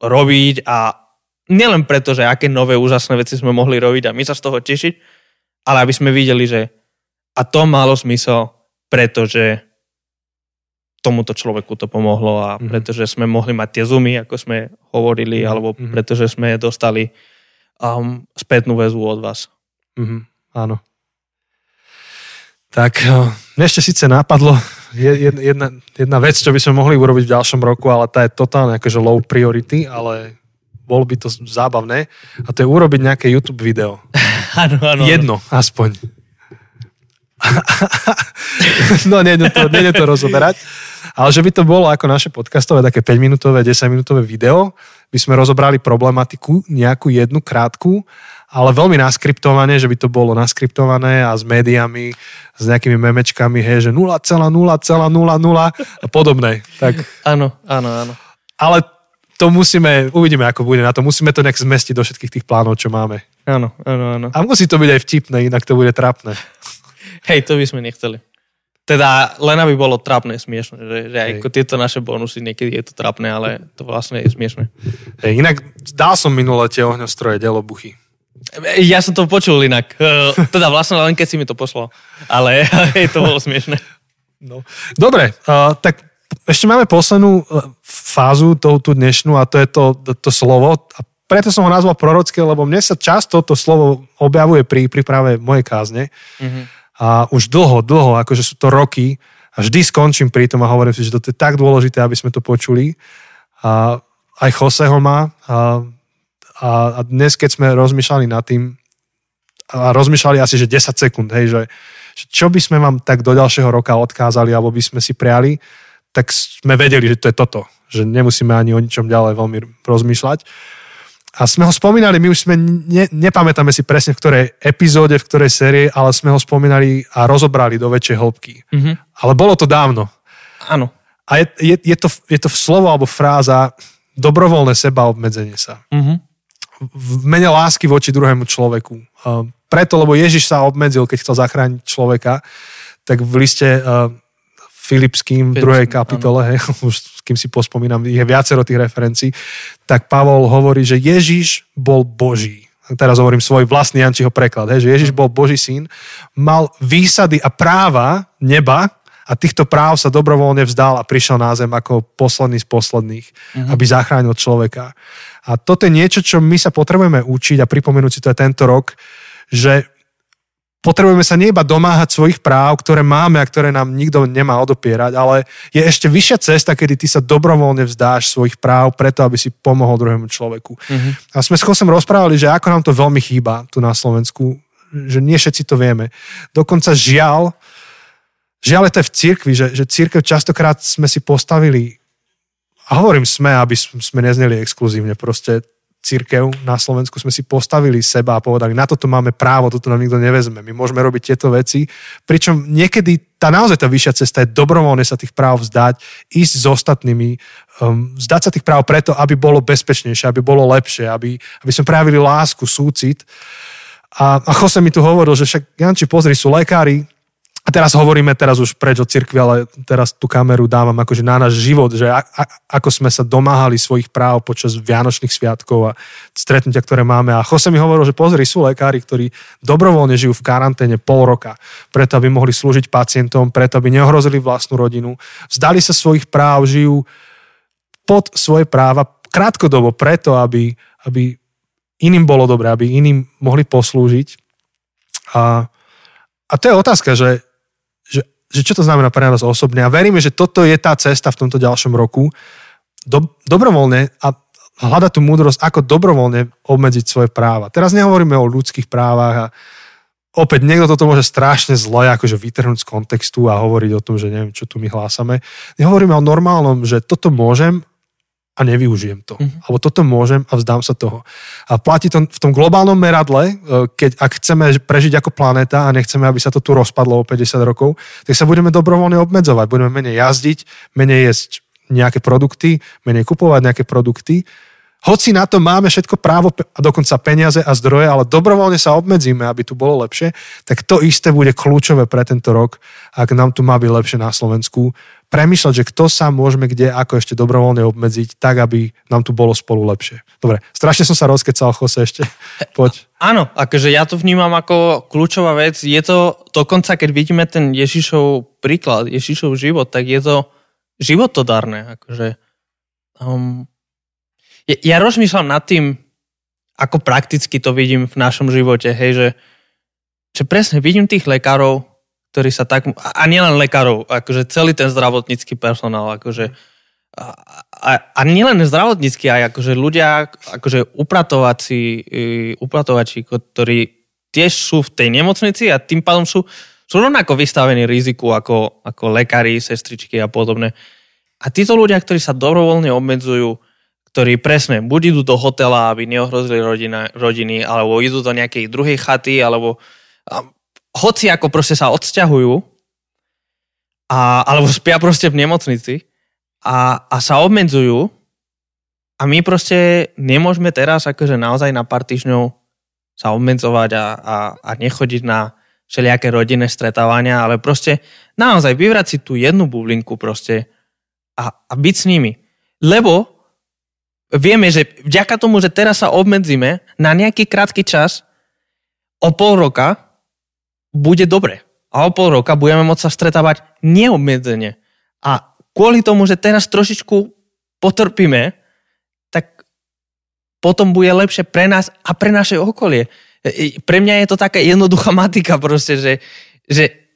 robiť a nielen preto, že aké nové úžasné veci sme mohli robiť a my sa z toho tešiť, ale aby sme videli, že a to malo zmysel, pretože tomuto človeku to pomohlo a mm-hmm. pretože sme mohli mať tie zoomy, ako sme hovorili, mm-hmm. alebo mhm. pretože sme dostali um, spätnú väzbu od vás. Mm-hmm. Áno. Tak mne ešte síce napadlo jedna, jedna vec, čo by sme mohli urobiť v ďalšom roku, ale tá je totálne akože low priority, ale bol by to zábavné. A to je urobiť nejaké YouTube video. Áno, áno. Jedno, aspoň. no, nie to, nie to rozoberať. Ale že by to bolo ako naše podcastové, také 5-minútové, 10-minútové video, by sme rozobrali problematiku, nejakú jednu krátku, ale veľmi naskriptované, že by to bolo naskriptované a s médiami, s nejakými memečkami, hej, že 0,0,00 a podobné. Tak... Áno, áno, áno. Ale to musíme, uvidíme, ako bude na to. Musíme to nejak zmestiť do všetkých tých plánov, čo máme. Áno, áno, áno. A musí to byť aj vtipné, inak to bude trapné. Hej, to by sme nechceli. Teda len aby bolo trapné, smiešne, že, že aj ako tieto naše bonusy niekedy je to trapné, ale to vlastne je smiešne. Hej, inak dal som minulé tie ohňostroje delobuchy. Ja som to počul inak. Teda vlastne len keď si mi to poslal. Ale hej, to bolo smiešne. No. Dobre, uh, tak ešte máme poslednú fázu, tú, tú dnešnú, a to je to, to, to slovo. A preto som ho nazval prorocké, lebo mne sa často to slovo objavuje pri príprave mojej kázne. Mm-hmm a už dlho, dlho, akože sú to roky a vždy skončím pri tom a hovorím si, že to je tak dôležité, aby sme to počuli. A aj Jose ho má a, a, a dnes, keď sme rozmýšľali nad tým a rozmýšľali asi, že 10 sekúnd, hej, že, že čo by sme vám tak do ďalšieho roka odkázali alebo by sme si priali, tak sme vedeli, že to je toto. Že nemusíme ani o ničom ďalej veľmi rozmýšľať. A sme ho spomínali, my už sme, ne, nepamätáme si presne v ktorej epizóde, v ktorej série, ale sme ho spomínali a rozobrali do väčšej hĺbky. Mm-hmm. Ale bolo to dávno. Áno. A je, je, je, to, je to slovo alebo fráza dobrovoľné seba obmedzenie sa. Mm-hmm. V mene lásky voči druhému človeku. Uh, preto, lebo Ježiš sa obmedzil, keď chcel zachrániť človeka, tak v liste uh, Filipským v druhej kapitole, hej, už kým si pospomínam, je viacero tých referencií, tak Pavol hovorí, že Ježiš bol Boží. Teraz hovorím svoj vlastný Jančiho preklad, hej, že Ježiš bol Boží syn, mal výsady a práva neba a týchto práv sa dobrovoľne vzdal a prišiel na zem ako posledný z posledných, uh-huh. aby zachránil človeka. A toto je niečo, čo my sa potrebujeme učiť a pripomenúť si to aj tento rok, že potrebujeme sa nie iba domáhať svojich práv, ktoré máme a ktoré nám nikto nemá odopierať, ale je ešte vyššia cesta, kedy ty sa dobrovoľne vzdáš svojich práv preto, aby si pomohol druhému človeku. Mm-hmm. A sme s Chosem rozprávali, že ako nám to veľmi chýba tu na Slovensku, že nie všetci to vieme. Dokonca žiaľ, žiaľ je to v cirkvi, že, že církev častokrát sme si postavili a hovorím sme, aby sme nezneli exkluzívne, proste církev na Slovensku sme si postavili seba a povedali, na toto máme právo, toto nám nikto nevezme, my môžeme robiť tieto veci. Pričom niekedy tá naozaj tá vyššia cesta je dobrovoľne sa tých práv vzdať, ísť s ostatnými, um, vzdať sa tých práv preto, aby bolo bezpečnejšie, aby bolo lepšie, aby, aby sme prejavili lásku, súcit. A, a Jose mi tu hovoril, že však Janči, pozri, sú lekári, a teraz hovoríme teraz už preč od cirkvi, ale teraz tú kameru dávam akože na náš život, že a, a, ako sme sa domáhali svojich práv počas Vianočných sviatkov a stretnutia, ktoré máme. A Jose mi hovoril, že pozri, sú lekári, ktorí dobrovoľne žijú v karanténe pol roka, preto aby mohli slúžiť pacientom, preto aby neohrozili vlastnú rodinu. Vzdali sa svojich práv, žijú pod svoje práva krátkodobo preto, aby, aby iným bolo dobré, aby iným mohli poslúžiť. A, a to je otázka, že že čo to znamená pre nás osobne. A veríme, že toto je tá cesta v tomto ďalšom roku. Do, dobrovoľne a hľadať tú múdrosť, ako dobrovoľne obmedziť svoje práva. Teraz nehovoríme o ľudských právach a opäť niekto toto môže strašne zle akože vytrhnúť z kontextu a hovoriť o tom, že neviem, čo tu my hlásame. Nehovoríme o normálnom, že toto môžem a nevyužijem to. Mm-hmm. Alebo toto môžem a vzdám sa toho. A platí to v tom globálnom meradle, e, keď ak chceme prežiť ako planéta a nechceme, aby sa to tu rozpadlo o 50 rokov, tak sa budeme dobrovoľne obmedzovať. Budeme menej jazdiť, menej jesť nejaké produkty, menej kupovať nejaké produkty. Hoci na to máme všetko právo a dokonca peniaze a zdroje, ale dobrovoľne sa obmedzíme, aby tu bolo lepšie, tak to isté bude kľúčové pre tento rok, ak nám tu má byť lepšie na Slovensku premýšľať, že kto sa môžeme kde ako ešte dobrovoľne obmedziť, tak aby nám tu bolo spolu lepšie. Dobre, strašne som sa rozkecal, Jose, ešte. Poď. Áno, akože ja to vnímam ako kľúčová vec. Je to dokonca, keď vidíme ten Ježišov príklad, Ježišov život, tak je to životodárne. Akože, um, ja, ja rozmýšľam nad tým, ako prakticky to vidím v našom živote, hej, že, že presne vidím tých lekárov, ktorí sa tak, a nielen lekárov, akože celý ten zdravotnícky personál, akože a, a, a nielen zdravotnícky, aj akože ľudia, akože upratovací, upratovači, ktorí tiež sú v tej nemocnici a tým pádom sú, sú rovnako vystavení riziku ako, ako lekári, sestričky a podobne. A títo ľudia, ktorí sa dobrovoľne obmedzujú, ktorí presne buď idú do hotela, aby neohrozili rodina, rodiny, alebo idú do nejakej druhej chaty, alebo hoci ako proste sa odsťahujú, a, alebo spia proste v nemocnici a, a sa obmedzujú a my proste nemôžeme teraz akože naozaj na pár týždňov sa obmedzovať a, a, a nechodiť na všelijaké rodinné stretávania, ale proste naozaj vyvrať si tú jednu bublinku proste a, a byť s nimi. Lebo vieme, že vďaka tomu, že teraz sa obmedzíme na nejaký krátky čas, o pol roka bude dobre. A o pol roka budeme môcť sa stretávať neobmedzene. A kvôli tomu, že teraz trošičku potrpíme, tak potom bude lepšie pre nás a pre naše okolie. E, e, pre mňa je to taká jednoduchá matika proste, že, že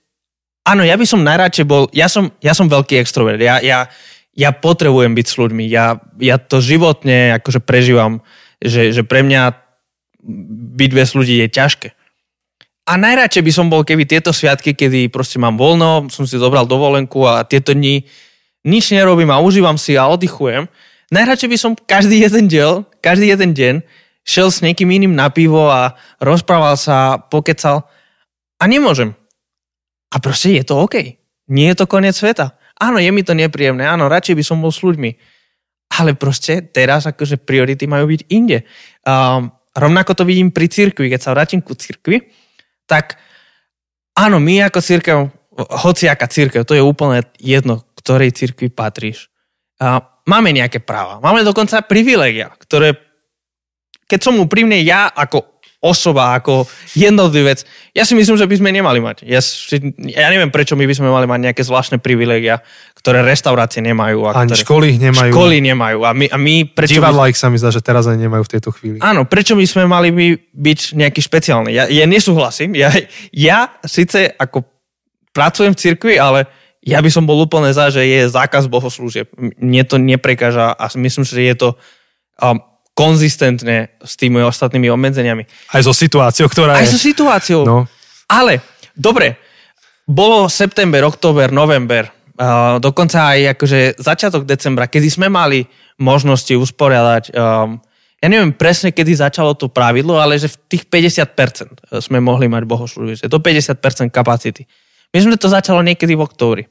áno, ja by som najradšej bol, ja som, ja som veľký extrovert, ja, ja, ja potrebujem byť s ľuďmi, ja, ja to životne akože prežívam, že, že pre mňa byť bez ľudí je ťažké. A najradšej by som bol, keby tieto sviatky, kedy proste mám voľno, som si zobral dovolenku a tieto dni nič nerobím a užívam si a oddychujem. Najradšej by som každý jeden diel, každý jeden deň šel s niekým iným na pivo a rozprával sa, pokecal a nemôžem. A proste je to OK. Nie je to koniec sveta. Áno, je mi to nepríjemné, áno, radšej by som bol s ľuďmi. Ale proste teraz akože priority majú byť inde. Um, rovnako to vidím pri cirkvi, keď sa vrátim ku cirkvi, tak áno, my ako církev, hociaká církev, to je úplne jedno, ktorej církvi patríš. A máme nejaké práva. Máme dokonca privilegia, ktoré, keď som úprimne ja ako osoba, ako jednotlivec, ja si myslím, že by sme nemali mať. Ja, ja neviem, prečo my by sme mali mať nejaké zvláštne privilegia, ktoré reštaurácie nemajú. A Ani ktoré, školy ich nemajú. Školy nemajú. A my, a my prečo Divadla ich sa mi zdá, že teraz ani nemajú v tejto chvíli. Áno, prečo by sme mali by byť nejaký špeciálny? Ja, ja nesúhlasím. Ja, ja síce ako pracujem v cirkvi, ale ja by som bol úplne za, že je zákaz bohoslúžieb. Mne to neprekáža a myslím, že je to um, konzistentné s tými ostatnými obmedzeniami. Aj so situáciou, ktorá Aj je... so situáciou. No. Ale, dobre, bolo september, október, november, dokonca aj akože začiatok decembra, kedy sme mali možnosti usporiadať, um, ja neviem presne, kedy začalo to pravidlo, ale že v tých 50% sme mohli mať bohoslúžie, že do 50% kapacity. Myslím, že to začalo niekedy v októbri.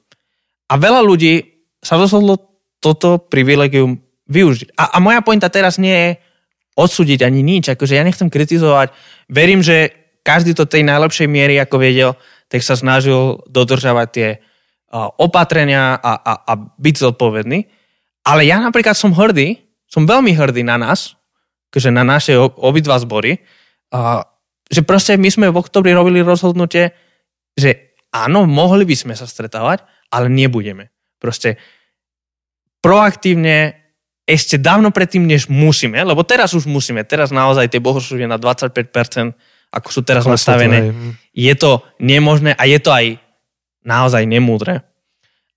A veľa ľudí sa rozhodlo toto privilegium využiť. A, a moja pointa teraz nie je odsúdiť ani nič, akože ja nechcem kritizovať. Verím, že každý to tej najlepšej miery, ako vedel, tak sa snažil dodržavať tie opatrenia a, a, a byť zodpovedný. Ale ja napríklad som hrdý, som veľmi hrdý na nás, akože na naše obidva zbory, že proste my sme v oktobri robili rozhodnutie, že áno, mohli by sme sa stretávať, ale nebudeme. Proste proaktívne ešte dávno predtým, než musíme, lebo teraz už musíme, teraz naozaj tie bohoslužby na 25%, ako sú teraz nastavené, je to nemožné a je to aj naozaj nemúdre.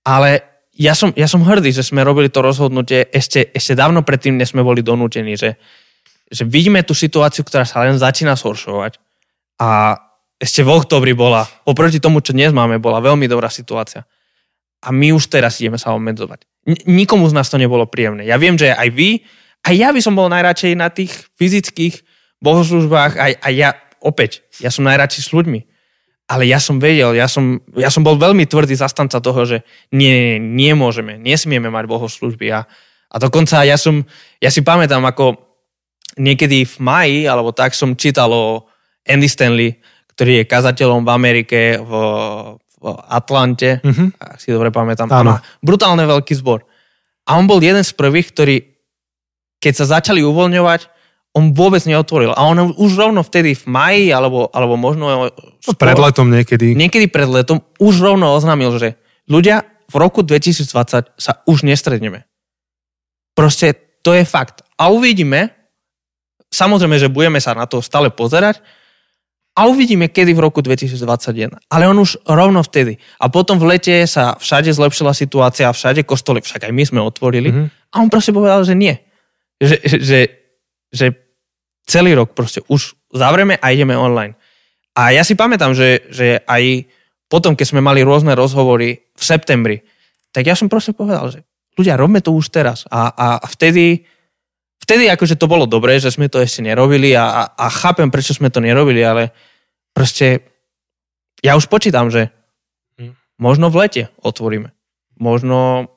Ale ja som, ja som hrdý, že sme robili to rozhodnutie ešte, ešte dávno predtým, než sme boli donútení, že, že vidíme tú situáciu, ktorá sa len začína zhoršovať a ešte v oktobri bola, oproti tomu, čo dnes máme, bola veľmi dobrá situácia. A my už teraz ideme sa obmedzovať nikomu z nás to nebolo príjemné. Ja viem, že aj vy, aj ja by som bol najradšej na tých fyzických bohoslužbách, aj, aj ja, opäť, ja som najradšej s ľuďmi. Ale ja som vedel, ja som, ja som bol veľmi tvrdý zastanca toho, že nie, nemôžeme, nesmieme mať bohoslužby. A, a dokonca ja som, ja si pamätám, ako niekedy v maji, alebo tak som čítal o Andy Stanley, ktorý je kazateľom v Amerike, v, v Atlante, Mhm. ak si dobre pamätám. Áno. A má brutálne veľký zbor. A on bol jeden z prvých, ktorý, keď sa začali uvoľňovať, on vôbec neotvoril. A on už rovno vtedy v maji, alebo, alebo možno... No, pred letom niekedy. Niekedy pred letom už rovno oznámil, že ľudia v roku 2020 sa už nestretneme. Proste to je fakt. A uvidíme, samozrejme, že budeme sa na to stále pozerať, a uvidíme, kedy v roku 2021. Ale on už rovno vtedy. A potom v lete sa všade zlepšila situácia, všade kostoly, však aj my sme otvorili. Mhm. A on proste povedal, že nie. Že, že, že celý rok proste už zavrieme a ideme online. A ja si pamätám, že, že aj potom, keď sme mali rôzne rozhovory v septembri, tak ja som proste povedal, že ľudia, robme to už teraz. A, a vtedy, vtedy akože to bolo dobré, že sme to ešte nerobili a, a, a chápem, prečo sme to nerobili, ale proste ja už počítam, že Hm. možno v lete otvoríme. Možno...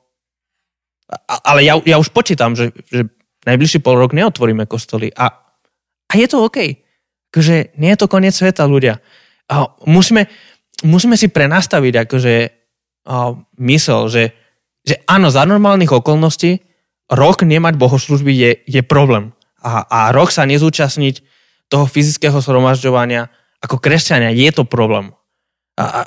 Ale ja, ja už počítam, že, že najbližší pol rok neotvoríme kostoly. A, a je to OK. Akože nie je to koniec sveta, ľudia. A musíme, musíme si prenastaviť akože a, mysel, že, že áno, za normálnych okolností rok nemať bohoslužby je, je problém. A, a rok sa nezúčastniť toho fyzického zhromažďovania ako kresťania je to problém. A, a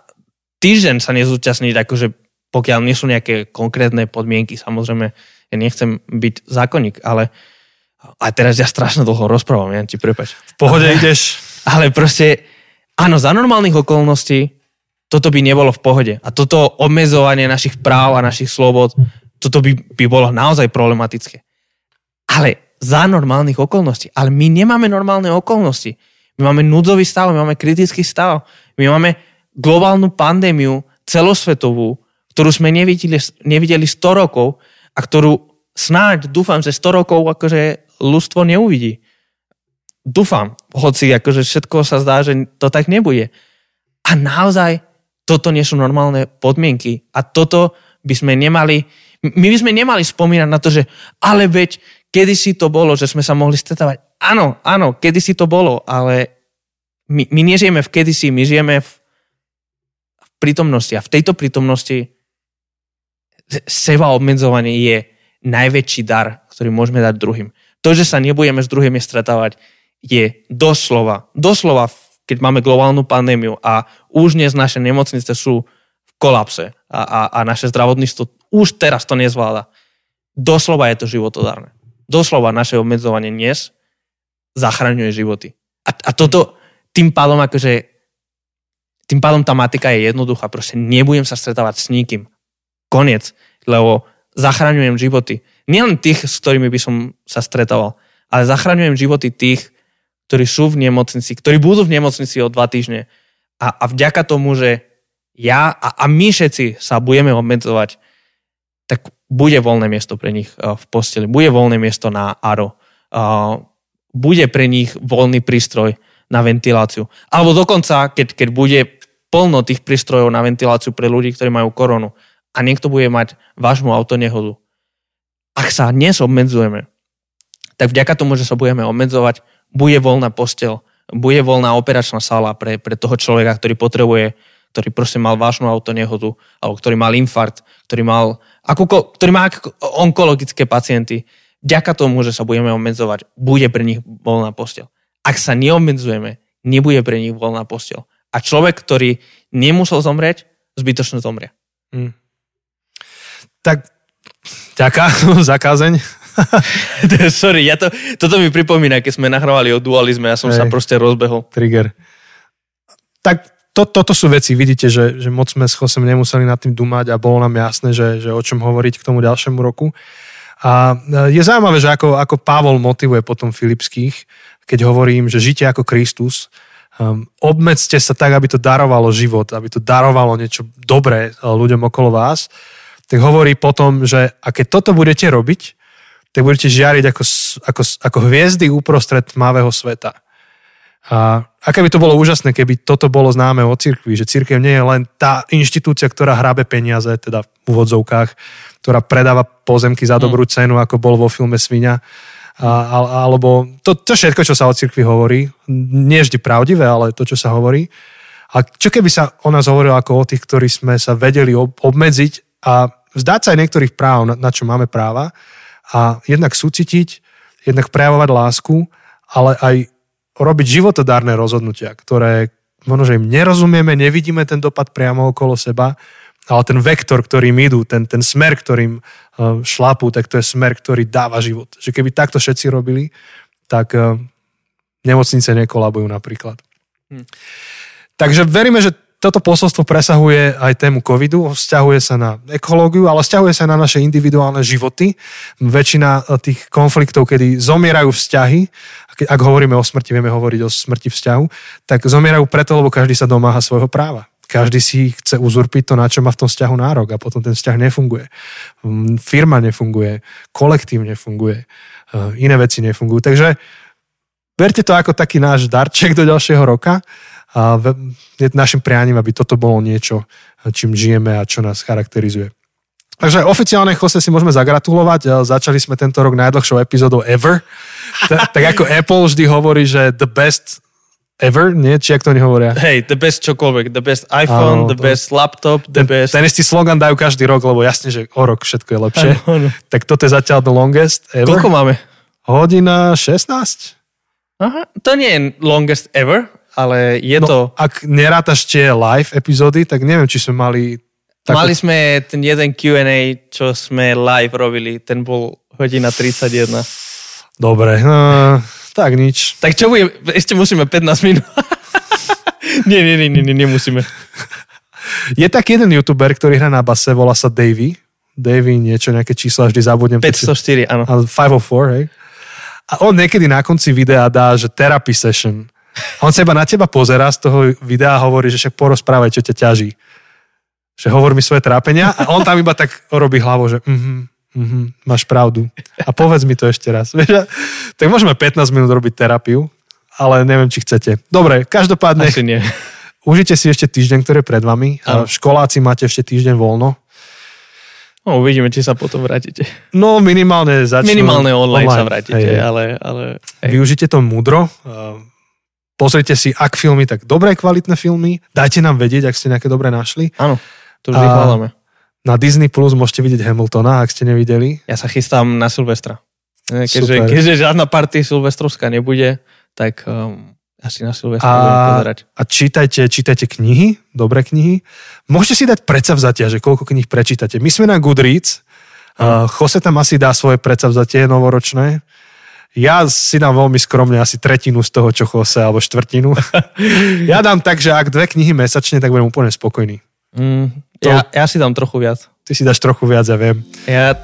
týždeň sa nezúčastniť, akože pokiaľ nie sú nejaké konkrétne podmienky, samozrejme, ja nechcem byť zákonník, ale a teraz ja strašne dlho rozprávam, ja ti prepač. V pohode ideš. Ale proste, áno, za normálnych okolností toto by nebolo v pohode. A toto obmedzovanie našich práv a našich slobod, toto by, by bolo naozaj problematické. Ale za normálnych okolností. Ale my nemáme normálne okolnosti. My máme núdzový stav, my máme kritický stav, my máme globálnu pandémiu celosvetovú, ktorú sme nevideli, nevideli 100 rokov a ktorú snáď dúfam, že 100 rokov akože ľudstvo neuvidí. Dúfam, hoci akože všetko sa zdá, že to tak nebude. A naozaj toto nie sú normálne podmienky a toto by sme nemali, my by sme nemali spomínať na to, že ale veď kedysi to bolo, že sme sa mohli stretávať. Áno, áno, kedysi to bolo, ale my, my nežijeme v kedysi, my žijeme v, v prítomnosti a v tejto prítomnosti seba obmedzovanie je najväčší dar, ktorý môžeme dať druhým. To, že sa nebudeme s druhými stretávať, je doslova, doslova, keď máme globálnu pandémiu a už dnes naše nemocnice sú v kolapse a, a, a naše zdravotníctvo už teraz to nezvláda. Doslova je to životodárne. Doslova naše obmedzovanie dnes zachraňuje životy. A, a toto tým pádom akože tým pádom tá matika je jednoduchá. Proste nebudem sa stretávať s nikým. Koniec. Lebo zachraňujem životy. Nielen tých, s ktorými by som sa stretával, ale zachraňujem životy tých, ktorí sú v nemocnici, ktorí budú v nemocnici o dva týždne. A, a vďaka tomu, že ja a, a my všetci sa budeme obmedzovať, tak bude voľné miesto pre nich uh, v posteli, bude voľné miesto na ARO, uh, bude pre nich voľný prístroj na ventiláciu. Alebo dokonca, keď, keď bude plno tých prístrojov na ventiláciu pre ľudí, ktorí majú koronu a niekto bude mať vážnu autonehodu. Ak sa dnes obmedzujeme, tak vďaka tomu, že sa budeme obmedzovať, bude voľná postel, bude voľná operačná sala pre, pre toho človeka, ktorý potrebuje, ktorý proste mal vážnu autonehodu, alebo ktorý mal infarkt, ktorý, mal, ako, ktorý má onkologické pacienty. Vďaka tomu, že sa budeme obmedzovať, bude pre nich voľná postel. Ak sa neobmedzujeme, nebude pre nich voľná postel. A človek, ktorý nemusel zomrieť, zbytočne zomrie. Tak ďaká za kázeň. Sorry, ja to, toto mi pripomína, keď sme nahrávali o dualizme, ja som Hej. sa proste rozbehol. Trigger. Tak to, toto sú veci, vidíte, že, že moc sme s Chosem nemuseli nad tým dumať a bolo nám jasné, že, že o čom hovoriť k tomu ďalšiemu roku. A e, je zaujímavé, že ako, ako Pavol motivuje potom Filipských, keď hovorí im, že žite ako Kristus, um, obmedzte sa tak, aby to darovalo život, aby to darovalo niečo dobré e, ľuďom okolo vás, tak hovorí potom, že a keď toto budete robiť, tak budete žiariť ako, ako, ako hviezdy uprostred tmavého sveta. A aké by to bolo úžasné, keby toto bolo známe o cirkvi, že cirkev nie je len tá inštitúcia, ktorá hrabe peniaze, teda v úvodzovkách, ktorá predáva pozemky za dobrú cenu, ako bol vo filme Svinia, a, alebo to, to všetko, čo sa o cirkvi hovorí, nie vždy pravdivé, ale to, čo sa hovorí, A čo keby sa o nás hovorilo ako o tých, ktorí sme sa vedeli ob- obmedziť a vzdať sa aj niektorých práv, na, na čo máme práva a jednak súcitiť, jednak prejavovať lásku, ale aj robiť životodárne rozhodnutia, ktoré možno, že im nerozumieme, nevidíme ten dopad priamo okolo seba, ale ten vektor, ktorým idú, ten, ten smer, ktorým uh, šlapú, tak to je smer, ktorý dáva život. Že keby takto všetci robili, tak uh, nemocnice nekolabujú napríklad. Hm. Takže veríme, že toto posolstvo presahuje aj tému covidu, vzťahuje sa na ekológiu, ale vzťahuje sa na naše individuálne životy. Väčšina tých konfliktov, kedy zomierajú vzťahy, ak hovoríme o smrti, vieme hovoriť o smrti vzťahu, tak zomierajú preto, lebo každý sa domáha svojho práva. Každý si chce uzurpiť to, na čo má v tom vzťahu nárok a potom ten vzťah nefunguje. Mm, firma nefunguje, kolektív nefunguje, eh, iné veci nefungujú. Takže verte to ako taký náš darček do ďalšieho roka a je našim prianím, aby toto bolo niečo, čím žijeme a čo nás charakterizuje. Takže oficiálne Jose si môžeme zagratulovať. Začali sme tento rok najdlhšou epizódou ever. tak ako Apple vždy hovorí, že the best ever, nie? Či ak to oni hovoria? Hej, the best čokoľvek. The best iPhone, ano, the to... best laptop, the ten, best... Ten istý slogan dajú každý rok, lebo jasne, že o rok všetko je lepšie. Ano, ano. Tak toto je zatiaľ the longest ever. Koľko máme? Hodina 16. Aha, to nie je longest ever, ale je no, to... Ak nerátaš tie live epizódy, tak neviem, či sme mali... Takú... Mali sme ten jeden Q&A, čo sme live robili, ten bol hodina 31. Dobre, no, tak nič. Tak čo bude, ešte musíme 15 minút. nie, nie, nie, nie, nie, nemusíme. Je tak jeden youtuber, ktorý hrá na base, volá sa Davy. Davy niečo, nejaké číslo, vždy zabudnem. 504, áno. 504, hej. A on niekedy na konci videa dá, že therapy session. On sa iba na teba pozera z toho videa a hovorí, že však porozprávaj, čo ťa ťaží. Že hovor mi svoje trápenia a on tam iba tak robí hlavou, že mhm, mhm, máš pravdu. A povedz mi to ešte raz. tak môžeme 15 minút robiť terapiu, ale neviem, či chcete. Dobre, každopádne... Asi nie. Užite si ešte týždeň, ktorý je pred vami. A školáci máte ešte týždeň voľno. No, uvidíme, či sa potom vrátite. No, minimálne začnú. Minimálne online, online sa vrátite, hej. ale... ale hej. Využite to múdro pozrite si, ak filmy, tak dobré kvalitné filmy. Dajte nám vedieť, ak ste nejaké dobré našli. Áno, to vždy chválame. Na Disney Plus môžete vidieť Hamiltona, ak ste nevideli. Ja sa chystám na Silvestra. Keďže, keďže žiadna party silvestrovská nebude, tak um, asi na Silvestra a, budem pozerať. A čítajte, čítajte knihy, dobré knihy. Môžete si dať predsavzatia, že koľko knih prečítate. My sme na Goodreads, uh, Jose tam asi dá svoje predsavzatie novoročné. Ja si dám veľmi skromne asi tretinu z toho, čo chose, alebo štvrtinu. ja dám tak, že ak dve knihy mesačne, tak budem úplne spokojný. Mm, to... ja, ja si dám trochu viac. Ty si dáš trochu viac, ja viem. Ja,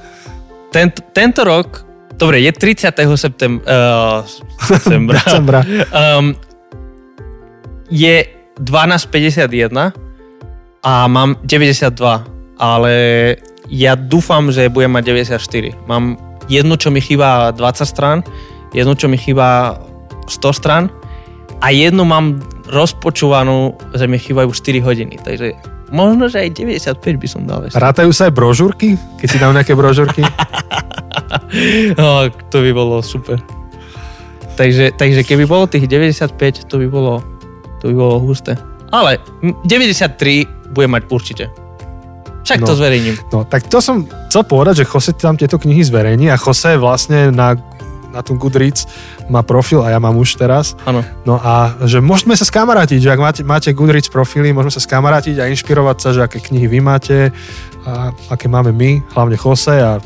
tento, tento rok, dobre, je 30. septem, uh, septembra. Decembra. um, je 12.51 a mám 92, ale ja dúfam, že budem mať 94. Mám jednu, čo mi chýba 20 strán, jednu, čo mi chýba 100 strán a jednu mám rozpočúvanú, že mi chýbajú 4 hodiny. Takže možno, že aj 95 by som dal. Ešte. Rátajú sa aj brožúrky? Keď si dám nejaké brožúrky? no, to by bolo super. Takže, takže keby bolo tých 95, to by bolo, to by bolo husté. Ale 93 bude mať určite. Však no, to zverejním. No, tak to som chcel povedať, že Jose tam tieto knihy zverejní a Jose vlastne na, na tom Goodreads má profil a ja mám už teraz. Áno. No a že môžeme sa skamarátiť, že ak máte, máte Goodreads profily, môžeme sa skamarátiť a inšpirovať sa, že aké knihy vy máte a aké máme my, hlavne Jose a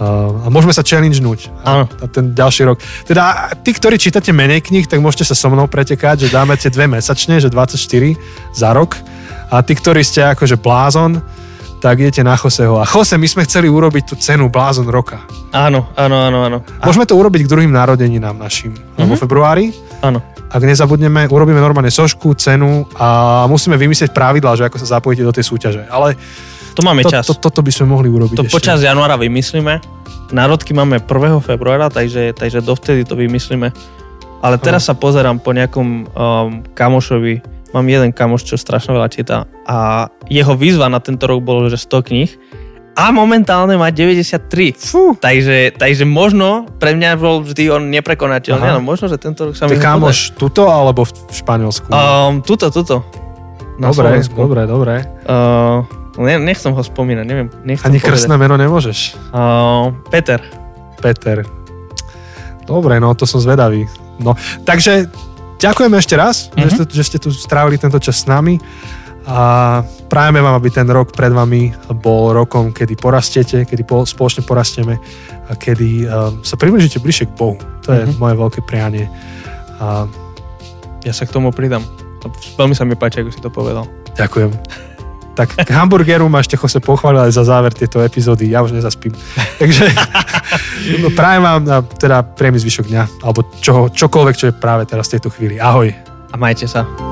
a môžeme sa challengenúť Áno. A ten ďalší rok. Teda tí, ktorí čítate menej kníh, tak môžete sa so mnou pretekať, že dáme tie dve mesačne, že 24 za rok. A tí, ktorí ste akože blázon, tak idete na Joseho. A Jose, my sme chceli urobiť tú cenu blázon roka. Áno, áno, áno, áno. Môžeme to urobiť k druhým narodeninám našim mm-hmm. vo februári. Áno. Ak nezabudneme, urobíme normálne sošku, cenu a musíme vymyslieť pravidla, že ako sa zapojíte do tej súťaže. Ale to máme to, čas. To, toto by sme mohli urobiť To ešte. počas januára vymyslíme. Národky máme 1. februára, takže, takže dovtedy to vymyslíme. Ale teraz sa pozerám po nejakom um, kamošovi, Mám jeden kamoš, čo strašne veľa číta a jeho výzva na tento rok bolo, že 100 kníh a momentálne má 93. Fú. Takže, takže možno pre mňa bol vždy on neprekonateľný, ale možno, že tento rok sa mi Ty kamoš tuto alebo v Španielsku? Um, tuto, tuto. na dobre, Slovensku. dobre, dobre. Uh, ne, nechcem ho spomínať, neviem. Nechcem Ani krstné meno nemôžeš. Uh, Peter. Peter. Dobre, no to som zvedavý. No, takže ďakujeme ešte raz, mm-hmm. že, ste, že ste tu strávili tento čas s nami a prajeme vám, aby ten rok pred vami bol rokom, kedy porastiete, kedy po, spoločne porastieme a kedy uh, sa približíte bližšie k Bohu. To je mm-hmm. moje veľké prianie. A Ja sa k tomu pridám. Veľmi sa mi páči, ako si to povedal. ďakujem. Tak k hamburgeru ma ešte Jose pochválil aj za záver tieto epizódy. Ja už nezaspím. Takže no, prajem vám a teda príjemný zvyšok dňa. Alebo čo, čokoľvek, čo je práve teraz v tejto chvíli. Ahoj. A majte sa.